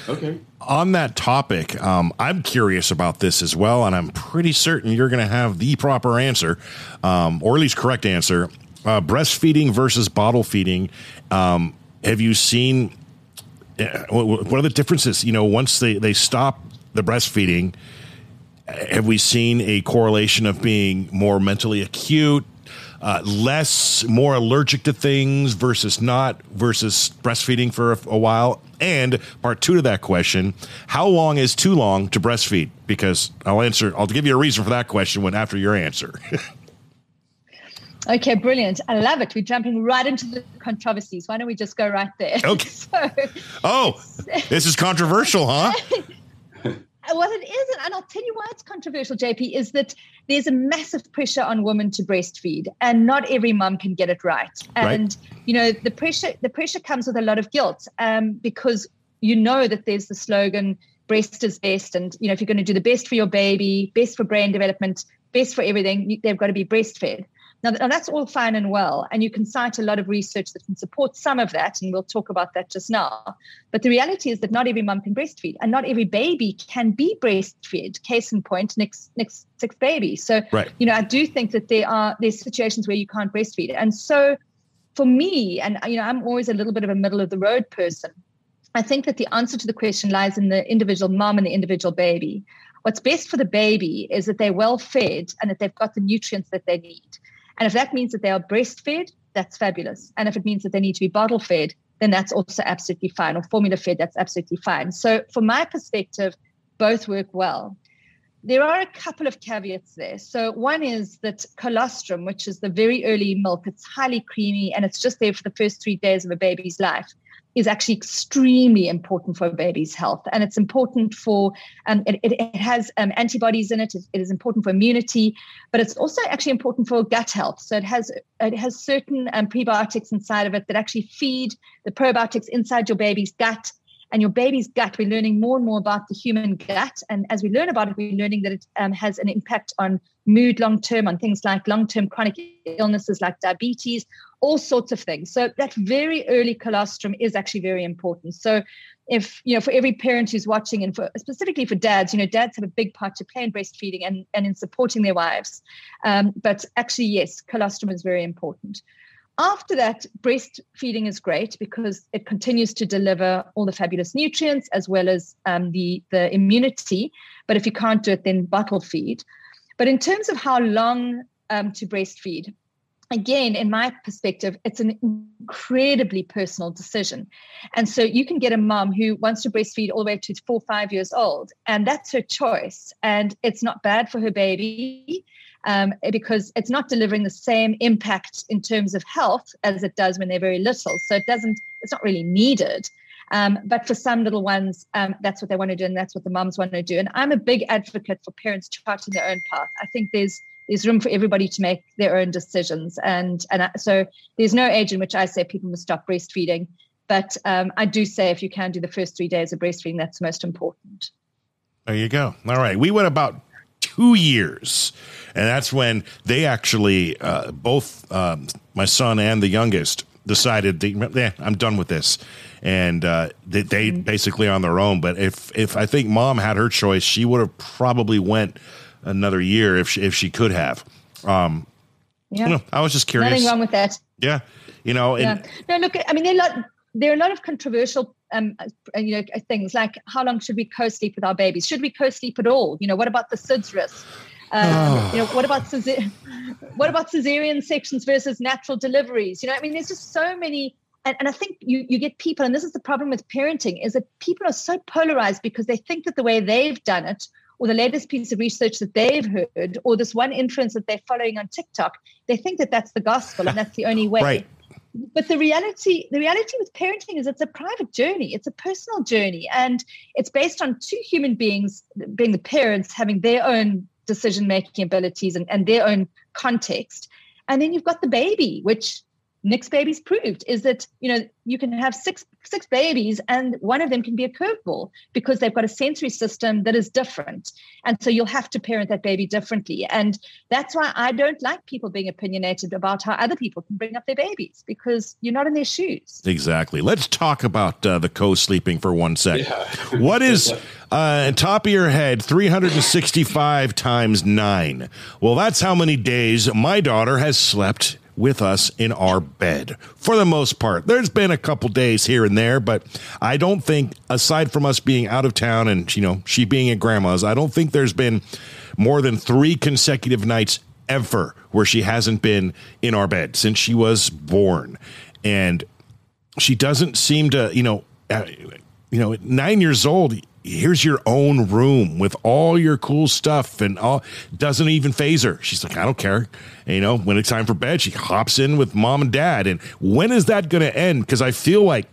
Speaker 2: Okay.
Speaker 1: On that topic, um, I'm curious about this as well, and I'm pretty certain you're going to have the proper answer, um, or at least correct answer. Uh, breastfeeding versus bottle feeding. Um, have you seen uh, what are the differences? You know, once they, they stop the breastfeeding, have we seen a correlation of being more mentally acute, uh, less, more allergic to things versus not, versus breastfeeding for a, a, while? And part two to that question: How long is too long to breastfeed? Because I'll answer. I'll give you a reason for that question when after your answer.
Speaker 3: Okay, brilliant. I love it. We're jumping right into the controversies. Why don't we just go right there?
Speaker 1: Okay. so, oh, this is controversial, huh?
Speaker 3: well, it isn't. And I'll tell you why it's controversial, JP, is that there's a massive pressure on women to breastfeed, and not every mom can get it right. And, right. you know, the pressure the pressure comes with a lot of guilt um, because you know that there's the slogan, breast is best. And, you know, if you're going to do the best for your baby, best for brain development, best for everything, they've got to be breastfed. Now, now, that's all fine and well, and you can cite a lot of research that can support some of that, and we'll talk about that just now. But the reality is that not every mum can breastfeed, and not every baby can be breastfed. Case in point, next next six baby. So, right. you know, I do think that there are there's situations where you can't breastfeed, and so for me, and you know, I'm always a little bit of a middle of the road person. I think that the answer to the question lies in the individual mom and the individual baby. What's best for the baby is that they're well fed and that they've got the nutrients that they need. And if that means that they are breastfed, that's fabulous. And if it means that they need to be bottle fed, then that's also absolutely fine, or formula fed, that's absolutely fine. So, from my perspective, both work well. There are a couple of caveats there. So, one is that colostrum, which is the very early milk, it's highly creamy and it's just there for the first three days of a baby's life is actually extremely important for a baby's health. And it's important for, um, it, it, it, has um, antibodies in it. it. It is important for immunity, but it's also actually important for gut health. So it has, it has certain um, prebiotics inside of it that actually feed the probiotics inside your baby's gut and your baby's gut. We're learning more and more about the human gut. And as we learn about it, we're learning that it um, has an impact on mood long term, on things like long term chronic illnesses like diabetes, all sorts of things. So that very early colostrum is actually very important. So if you know for every parent who's watching and for specifically for dads you know dads have a big part to play in breastfeeding and, and in supporting their wives um, but actually yes colostrum is very important after that, breastfeeding is great because it continues to deliver all the fabulous nutrients as well as um, the, the immunity. But if you can't do it, then bottle feed. But in terms of how long um, to breastfeed, again, in my perspective, it's an incredibly personal decision. And so you can get a mom who wants to breastfeed all the way to four, five years old, and that's her choice. And it's not bad for her baby um, because it's not delivering the same impact in terms of health as it does when they're very little. So it doesn't, it's not really needed. Um, but for some little ones, um, that's what they want to do, and that's what the mums want to do. And I'm a big advocate for parents charting their own path. I think there's there's room for everybody to make their own decisions, and and I, so there's no age in which I say people must stop breastfeeding. But um, I do say if you can do the first three days of breastfeeding, that's most important.
Speaker 1: There you go. All right, we went about two years and that's when they actually uh, both um, my son and the youngest decided yeah, I'm done with this, and uh, they, they mm-hmm. basically on their own. But if if I think mom had her choice, she would have probably went another year if she, if she could have. Um, yeah, you know, I was just curious.
Speaker 3: Nothing wrong with that.
Speaker 1: Yeah, you know. And,
Speaker 3: yeah. No, look. I mean, there are, a lot, there are a lot of controversial um, uh, you know, things like how long should we co-sleep with our babies? Should we co-sleep at all? You know, what about the SIDS risk? Um, oh. You know, what about what about cesarean sections versus natural deliveries? You know, I mean, there's just so many. And, and I think you, you get people, and this is the problem with parenting, is that people are so polarized because they think that the way they've done it, or the latest piece of research that they've heard, or this one influence that they're following on TikTok, they think that that's the gospel and that's the only way.
Speaker 1: right.
Speaker 3: But the reality, the reality with parenting is it's a private journey. It's a personal journey, and it's based on two human beings, being the parents, having their own decision making abilities and, and their own context. And then you've got the baby, which Nick's babies proved is that you know you can have six six babies and one of them can be a curveball because they've got a sensory system that is different. And so you'll have to parent that baby differently. And that's why i don't like people being opinionated about how other people can bring up their babies because you're not in their shoes.
Speaker 1: Exactly. Let's talk about uh, the co-sleeping for one second yeah. what is uh, top of your head 365 times 9 well that's how many days my daughter has slept with us in our bed for the most part. There's been a couple days here and there, but I don't think, aside from us being out of town and, you know, she being at grandma's, I don't think there's been more than three consecutive nights ever where she hasn't been in our bed since she was born. And she doesn't seem to, you know, you know, nine years old, here's your own room with all your cool stuff and all doesn't even phase her. She's like, I don't care. And, you know, when it's time for bed, she hops in with mom and dad. And when is that going to end? Because I feel like,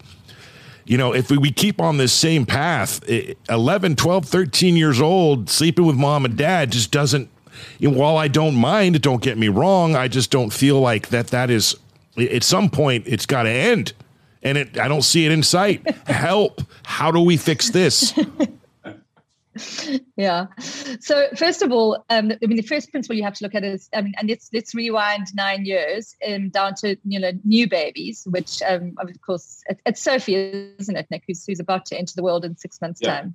Speaker 1: you know, if we keep on this same path, 11, 12, 13 years old, sleeping with mom and dad just doesn't, you know, while I don't mind, don't get me wrong, I just don't feel like that that is, at some point, it's got to end and it I don't see it in sight. Help! How do we fix this?
Speaker 3: yeah. So first of all, um, I mean, the first principle you have to look at is, I mean, and let's let's rewind nine years um, down to you know new babies, which um, of course it, it's Sophie, isn't it, Nick, who's, who's about to enter the world in six months' yeah. time.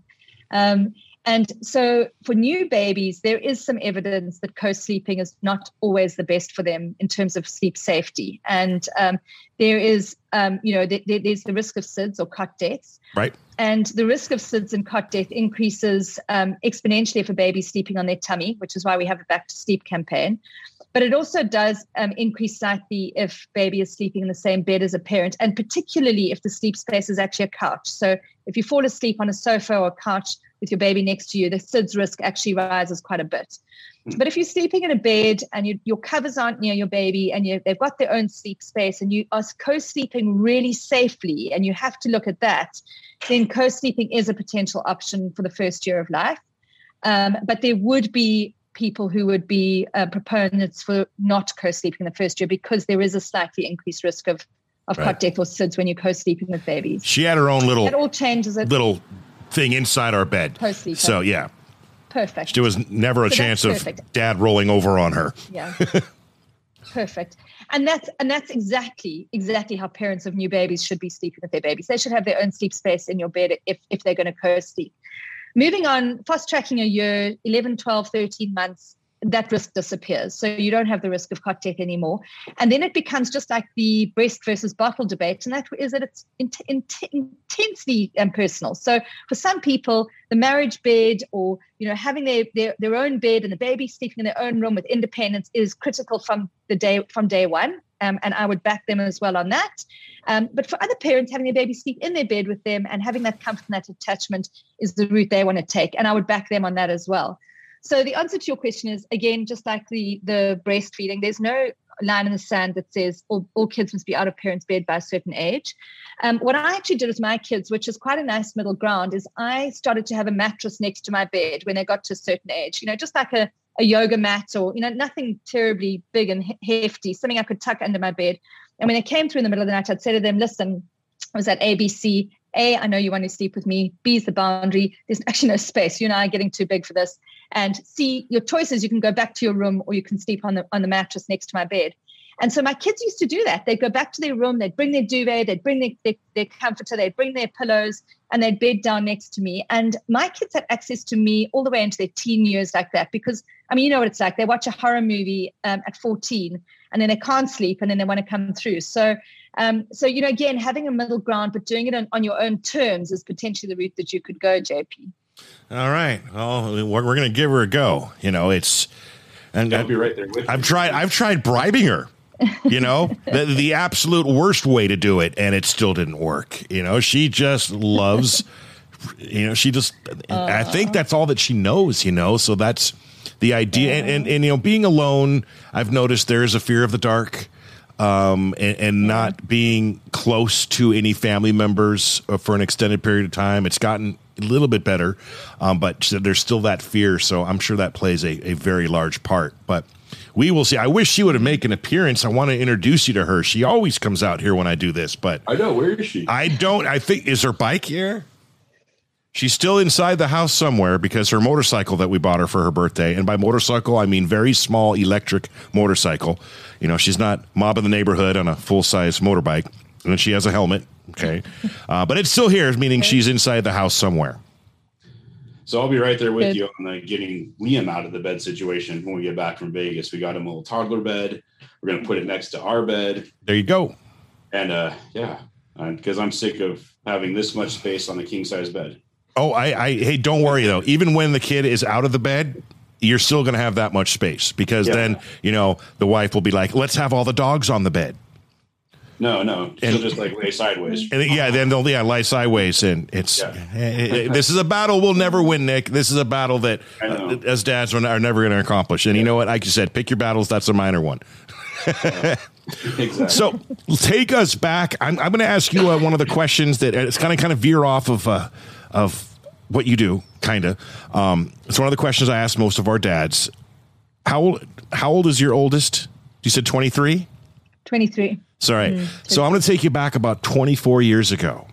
Speaker 3: Um, and so for new babies, there is some evidence that co-sleeping is not always the best for them in terms of sleep safety. And um, there is, um, you know, th- th- there's the risk of SIDS or cot deaths.
Speaker 1: Right.
Speaker 3: And the risk of SIDS and cot death increases um, exponentially for babies sleeping on their tummy, which is why we have a Back to Sleep campaign. But it also does um, increase slightly if baby is sleeping in the same bed as a parent, and particularly if the sleep space is actually a couch. So if you fall asleep on a sofa or a couch, with your baby next to you, the SIDS risk actually rises quite a bit. Mm. But if you're sleeping in a bed and you, your covers aren't near your baby and you, they've got their own sleep space and you are co sleeping really safely, and you have to look at that, then co sleeping is a potential option for the first year of life. Um, but there would be people who would be uh, proponents for not co sleeping the first year because there is a slightly increased risk of of right. cot death or SIDS when you're co-sleeping with babies.
Speaker 1: She had her own little.
Speaker 3: It all changes. It.
Speaker 1: Little thing inside our bed. So yeah.
Speaker 3: Perfect.
Speaker 1: There was never a so chance of dad rolling over on her.
Speaker 3: Yeah. perfect. And that's and that's exactly exactly how parents of new babies should be sleeping with their babies. They should have their own sleep space in your bed if if they're going to co-sleep. Moving on, fast tracking a year, 11, 12, 13 months, that risk disappears. So you don't have the risk of cot death anymore. And then it becomes just like the breast versus bottle debate, and that is that it's in, in, intensely personal. So for some people, the marriage bed or you know having their, their their own bed and the baby sleeping in their own room with independence is critical from the day from day one. Um, and I would back them as well on that. Um, but for other parents, having their baby sleep in their bed with them and having that comfort and that attachment is the route they want to take. And I would back them on that as well. So the answer to your question is again, just like the the breastfeeding, there's no line in the sand that says all, all kids must be out of parents' bed by a certain age. Um, what I actually did with my kids, which is quite a nice middle ground, is I started to have a mattress next to my bed when they got to a certain age. You know, just like a a yoga mat or you know nothing terribly big and hefty, something I could tuck under my bed. And when they came through in the middle of the night, I'd say to them, "Listen, I was at ABC. A, I know you want to sleep with me. B is the boundary. There's actually no space. You and I are getting too big for this. And C, your choices, you can go back to your room or you can sleep on the on the mattress next to my bed. And so my kids used to do that. They'd go back to their room, they'd bring their duvet, they'd bring their, their, their, comforter, they'd bring their pillows, and they'd bed down next to me. And my kids had access to me all the way into their teen years like that because, I mean, you know what it's like. They watch a horror movie um, at 14 and then they can't sleep and then they want to come through. So um, so, you know, again, having a middle ground, but doing it on, on your own terms is potentially the route that you could go, JP.
Speaker 1: All right. Well, we're, we're going to give her a go. You know, it's,
Speaker 2: and I'll be right there with
Speaker 1: I've tried, I've tried bribing her. you know the, the absolute worst way to do it and it still didn't work you know she just loves you know she just uh, i think that's all that she knows you know so that's the idea and, and, and you know being alone i've noticed there is a fear of the dark um, and, and not being close to any family members uh, for an extended period of time. It's gotten a little bit better, um, but there's still that fear. So I'm sure that plays a, a very large part. But we will see. I wish she would have made an appearance. I want to introduce you to her. She always comes out here when I do this, but
Speaker 2: I know where is she?
Speaker 1: I don't. I think is her bike here. She's still inside the house somewhere because her motorcycle that we bought her for her birthday, and by motorcycle I mean very small electric motorcycle. You know, she's not mobbing the neighborhood on a full size motorbike, and she has a helmet. Okay, uh, but it's still here, meaning she's inside the house somewhere.
Speaker 2: So I'll be right there with Good. you on the getting Liam out of the bed situation when we get back from Vegas. We got him a little toddler bed. We're gonna put it next to our bed.
Speaker 1: There you go.
Speaker 2: And uh, yeah, because I'm sick of having this much space on the king size bed.
Speaker 1: Oh, I, I hey, don't worry though. Even when the kid is out of the bed, you're still going to have that much space because yeah. then you know the wife will be like, "Let's have all the dogs on the bed."
Speaker 2: No, no, she'll just like lay sideways.
Speaker 1: And yeah, then they'll yeah lie sideways, and it's yeah. it, this is a battle we'll never win, Nick. This is a battle that uh, as dads are, are never going to accomplish. And yeah. you know what? Like you said, pick your battles. That's a minor one. exactly. So take us back. I'm, I'm going to ask you uh, one of the questions that uh, it's kind of kind of veer off of uh, of what you do, kind of. Um, it's one of the questions I ask most of our dads. How old? How old is your oldest? You said twenty three.
Speaker 3: Twenty three.
Speaker 1: Sorry. Mm, so I'm going to take you back about 24 years ago.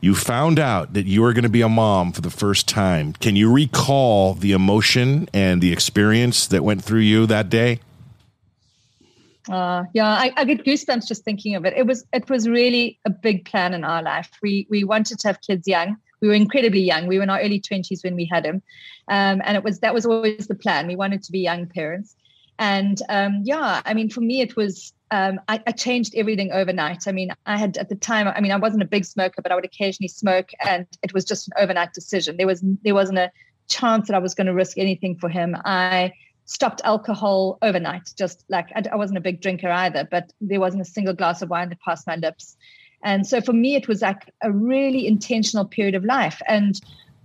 Speaker 1: you found out that you were going to be a mom for the first time. Can you recall the emotion and the experience that went through you that day?
Speaker 3: Uh, yeah, I, I, get goosebumps just thinking of it. It was it was really a big plan in our life. We we wanted to have kids young. We were incredibly young. We were in our early twenties when we had him, um, and it was that was always the plan. We wanted to be young parents, and um, yeah, I mean, for me, it was um, I, I, changed everything overnight. I mean, I had at the time, I mean, I wasn't a big smoker, but I would occasionally smoke, and it was just an overnight decision. There was there wasn't a chance that I was going to risk anything for him. I stopped alcohol overnight. Just like I, I wasn't a big drinker either, but there wasn't a single glass of wine that passed my lips. And so for me, it was like a really intentional period of life. And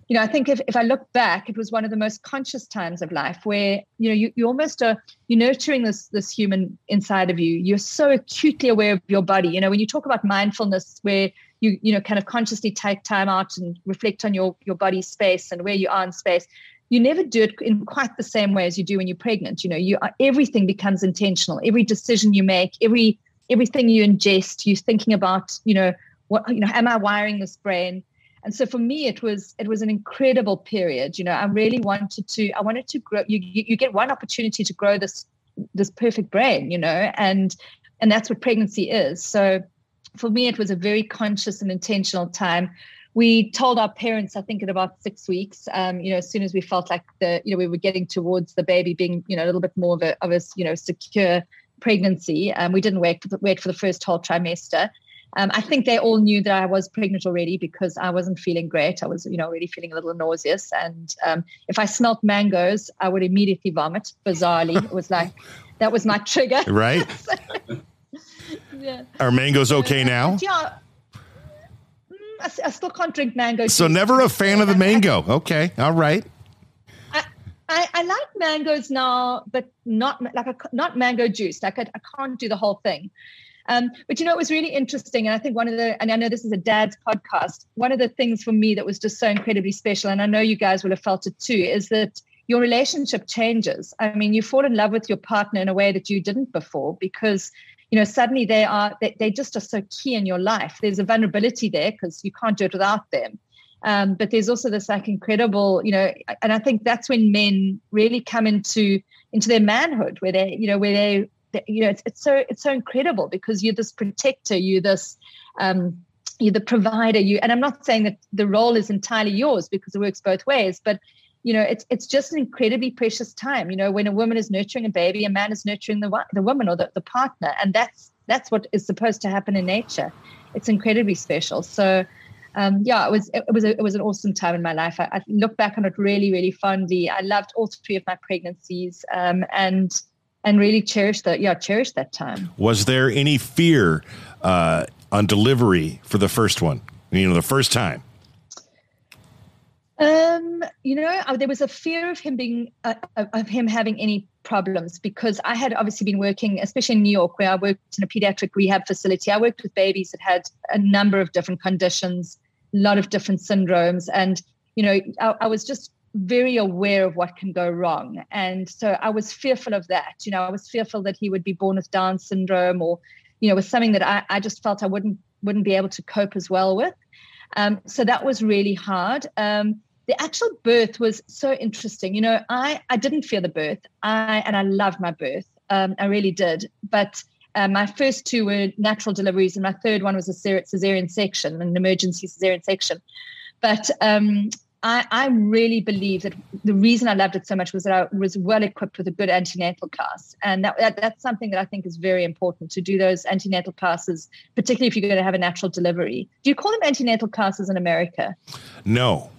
Speaker 3: you know, I think if, if I look back, it was one of the most conscious times of life where, you know, you, you almost are, you're nurturing this, this human inside of you. You're so acutely aware of your body. You know, when you talk about mindfulness, where you, you know, kind of consciously take time out and reflect on your, your body space and where you are in space, you never do it in quite the same way as you do when you're pregnant. You know, you are, everything becomes intentional. Every decision you make, every, everything you ingest, you're thinking about, you know, what, you know, am I wiring this brain? and so for me it was it was an incredible period. You know i really wanted to i wanted to grow you you get one opportunity to grow this this perfect brain you know and and that's what pregnancy is. So for me it was a very conscious and intentional time. We told our parents i think in about six weeks um, you know as soon as we felt like the you know we were getting towards the baby being you know a little bit more of a, of a you know secure pregnancy um, we didn't wait for the, wait for the first whole trimester um, I think they all knew that I was pregnant already because I wasn't feeling great. I was, you know, already feeling a little nauseous. And um, if I smelt mangoes, I would immediately vomit. Bizarrely, it was like that was my trigger.
Speaker 1: Right. yeah. Are mangoes okay uh, now?
Speaker 3: Yeah. Mm, I, I, still can't drink mango.
Speaker 1: So never a fan of the mango. Okay. All right.
Speaker 3: I, I, like mangoes now, but not like a, not mango juice. Like I, I, can't do the whole thing. Um, but you know, it was really interesting. And I think one of the, and I know this is a dad's podcast, one of the things for me that was just so incredibly special, and I know you guys will have felt it too, is that your relationship changes. I mean, you fall in love with your partner in a way that you didn't before because you know suddenly they are they, they just are so key in your life there's a vulnerability there because you can't do it without them um, but there's also this like incredible you know and i think that's when men really come into into their manhood where they you know where they you know it's, it's so it's so incredible because you're this protector you're this um, you're the provider you and i'm not saying that the role is entirely yours because it works both ways but you know it's it's just an incredibly precious time you know when a woman is nurturing a baby a man is nurturing the the woman or the, the partner and that's that's what is supposed to happen in nature. It's incredibly special. So um, yeah, it was it, was a, it was an awesome time in my life. I, I, look back on it really really fondly. I loved all three of my pregnancies, um, and and really cherished that. Yeah, cherish that time.
Speaker 1: Was there any fear uh, on delivery for the first one? You know, the first time.
Speaker 3: Um, you know, uh, there was a fear of him being uh, of him having any problems because I had obviously been working, especially in New York, where I worked in a pediatric rehab facility. I worked with babies that had a number of different conditions, lot of different syndromes, and you know, I, I was just very aware of what can go wrong. And so I was fearful of that. You know, I was fearful that he would be born with Down syndrome or, you know, with something that I, I just felt I wouldn't wouldn't be able to cope as well with. Um, so that was really hard. Um, the actual birth was so interesting. You know, I I didn't fear the birth. I and I loved my birth. Um, I really did. But uh, my first two were natural deliveries, and my third one was a cesarean section, an emergency cesarean section. But um, I, I really believe that the reason I loved it so much was that I was well equipped with a good antenatal class. And that, that, that's something that I think is very important to do those antenatal classes, particularly if you're going to have a natural delivery. Do you call them antenatal classes in America?
Speaker 1: No.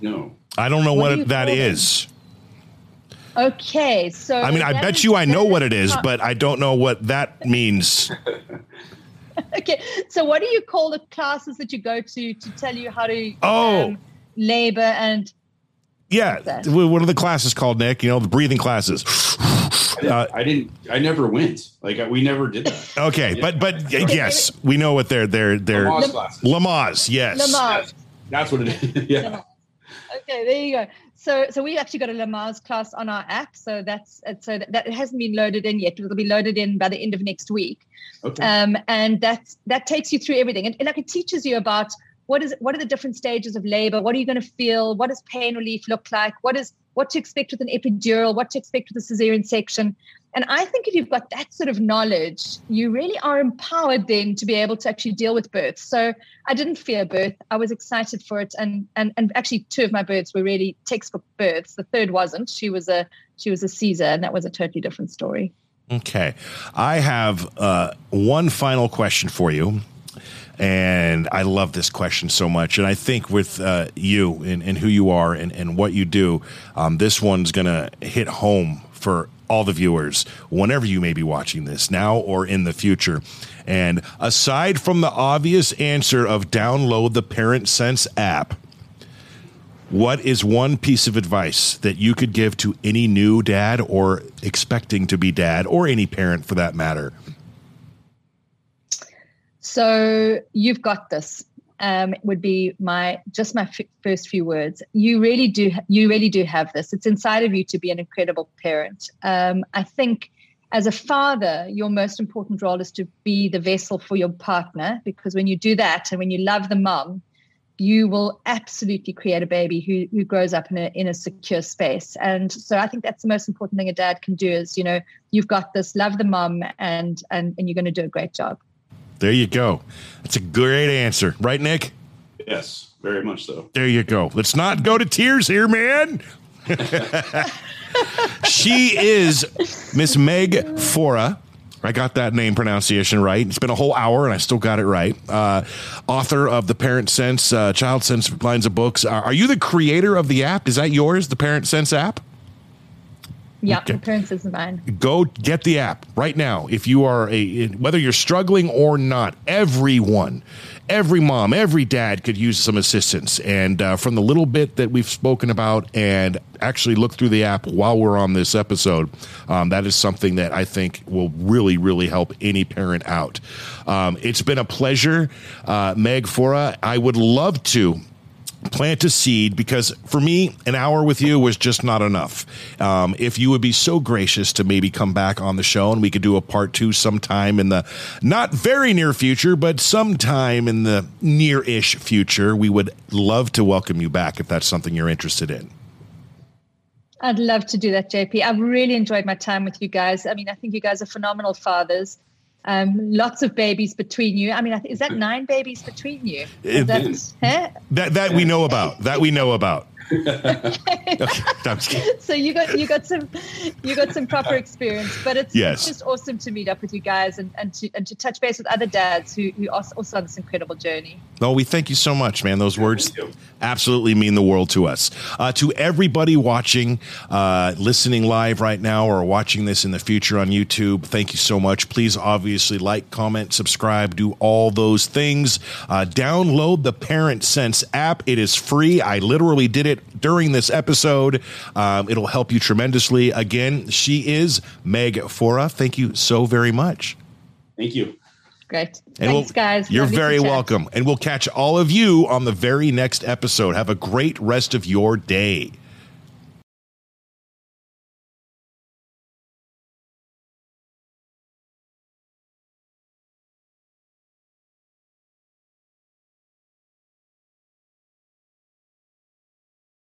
Speaker 2: No.
Speaker 1: I don't know what, what do that is.
Speaker 3: Okay, so
Speaker 1: I mean, I bet you I know what it is, but I don't know what that means.
Speaker 3: okay, so what do you call the classes that you go to to tell you how to?
Speaker 1: Oh, um,
Speaker 3: labor and
Speaker 1: yeah what are the classes called nick you know the breathing classes
Speaker 2: I didn't, uh, I didn't i never went like we never did that
Speaker 1: okay yeah. but but yes we know what they're they're they're Lamaze. Lamaze yes
Speaker 3: Lamaze.
Speaker 2: that's what it is yeah
Speaker 3: okay there you go so so we actually got a Lamaze class on our app so that's so that, that it hasn't been loaded in yet it'll be loaded in by the end of next week okay. um and that that takes you through everything and, and like it teaches you about what is what are the different stages of labor? What are you going to feel? What does pain relief look like? What is what to expect with an epidural? What to expect with a cesarean section? And I think if you've got that sort of knowledge, you really are empowered then to be able to actually deal with birth. So I didn't fear birth. I was excited for it. And and and actually two of my births were really textbook births. The third wasn't. She was a she was a Caesar, and that was a totally different story.
Speaker 1: Okay. I have uh, one final question for you. And I love this question so much. And I think with uh, you and, and, who you are and, and what you do, um, this one's going to hit home for all the viewers, whenever you may be watching this, now or in the future. And aside from the obvious answer of download the Parent Sense app, what is one piece of advice that you could give to any new dad or expecting to be dad or any parent for that matter?
Speaker 3: So you've got this. Um, would be my just my f- first few words. You really do. You really do have this. It's inside of you to be an incredible parent. Um, I think as a father, your most important role is to be the vessel for your partner because when you do that and when you love the mom, you will absolutely create a baby who, who grows up in a, in a secure space. And so I think that's the most important thing a dad can do is, you know, you've got this, love the mom and, and, and you're going to do a great job.
Speaker 1: There you go. That's a great answer. Right, Nick?
Speaker 2: Yes, very much so.
Speaker 1: There you go. Let's not go to tears here, man. she is Miss Meg Faure. I got that name pronunciation right. It's been a whole hour and I still got it right. Uh, author of the Parent Sense, uh, Child Sense lines of books. Uh, are you the creator of the app? Is that yours, the Parent Sense app?
Speaker 3: Yeah, okay. Sense is mine.
Speaker 1: Go get the app right now. If you are a, whether you're struggling or not, everyone, every mom, every dad could use some assistance. And uh, from the little bit that we've spoken about and actually look through the app while we're on this episode, um, that is something that I think will really, really help any parent out. Um, it's been a pleasure, uh, Meg Faure. I would love to plant a seed because for me an hour with you was just not enough um, if you would be so gracious to maybe come back on the show and we could do a part two sometime in the not very near future but sometime in the near-ish future we would love to welcome you back if that's something you're interested in
Speaker 3: I'd love to do that, JP. I've really enjoyed my time with you guys. I mean, I think you guys are phenomenal fathers. Um, lots of babies between you. I mean, is that nine babies between you? Is
Speaker 1: that, huh? that that we know about. That we know about.
Speaker 3: okay. so you got you got some you got some proper experience, but it's, yes. it's just awesome to meet up with you guys and, and to and to touch base with other dads who who also on this incredible journey.
Speaker 1: No, we thank you so much, man. Those words absolutely mean the world to us. Uh, to everybody watching, uh, listening live right now, or watching this in the future on YouTube, thank you so much. Please, obviously, like, comment, subscribe, do all those things. Uh, download the Parent Sense app. It is free. I literally did it during this episode. Um, it'll help you tremendously. Again, she is Meg Faure. Thank you so very much.
Speaker 2: Thank you.
Speaker 3: Great. And Thanks, we'll, guys.
Speaker 1: You're Lovely very welcome. And we'll catch all of you on the very next episode. Have a great rest of your day.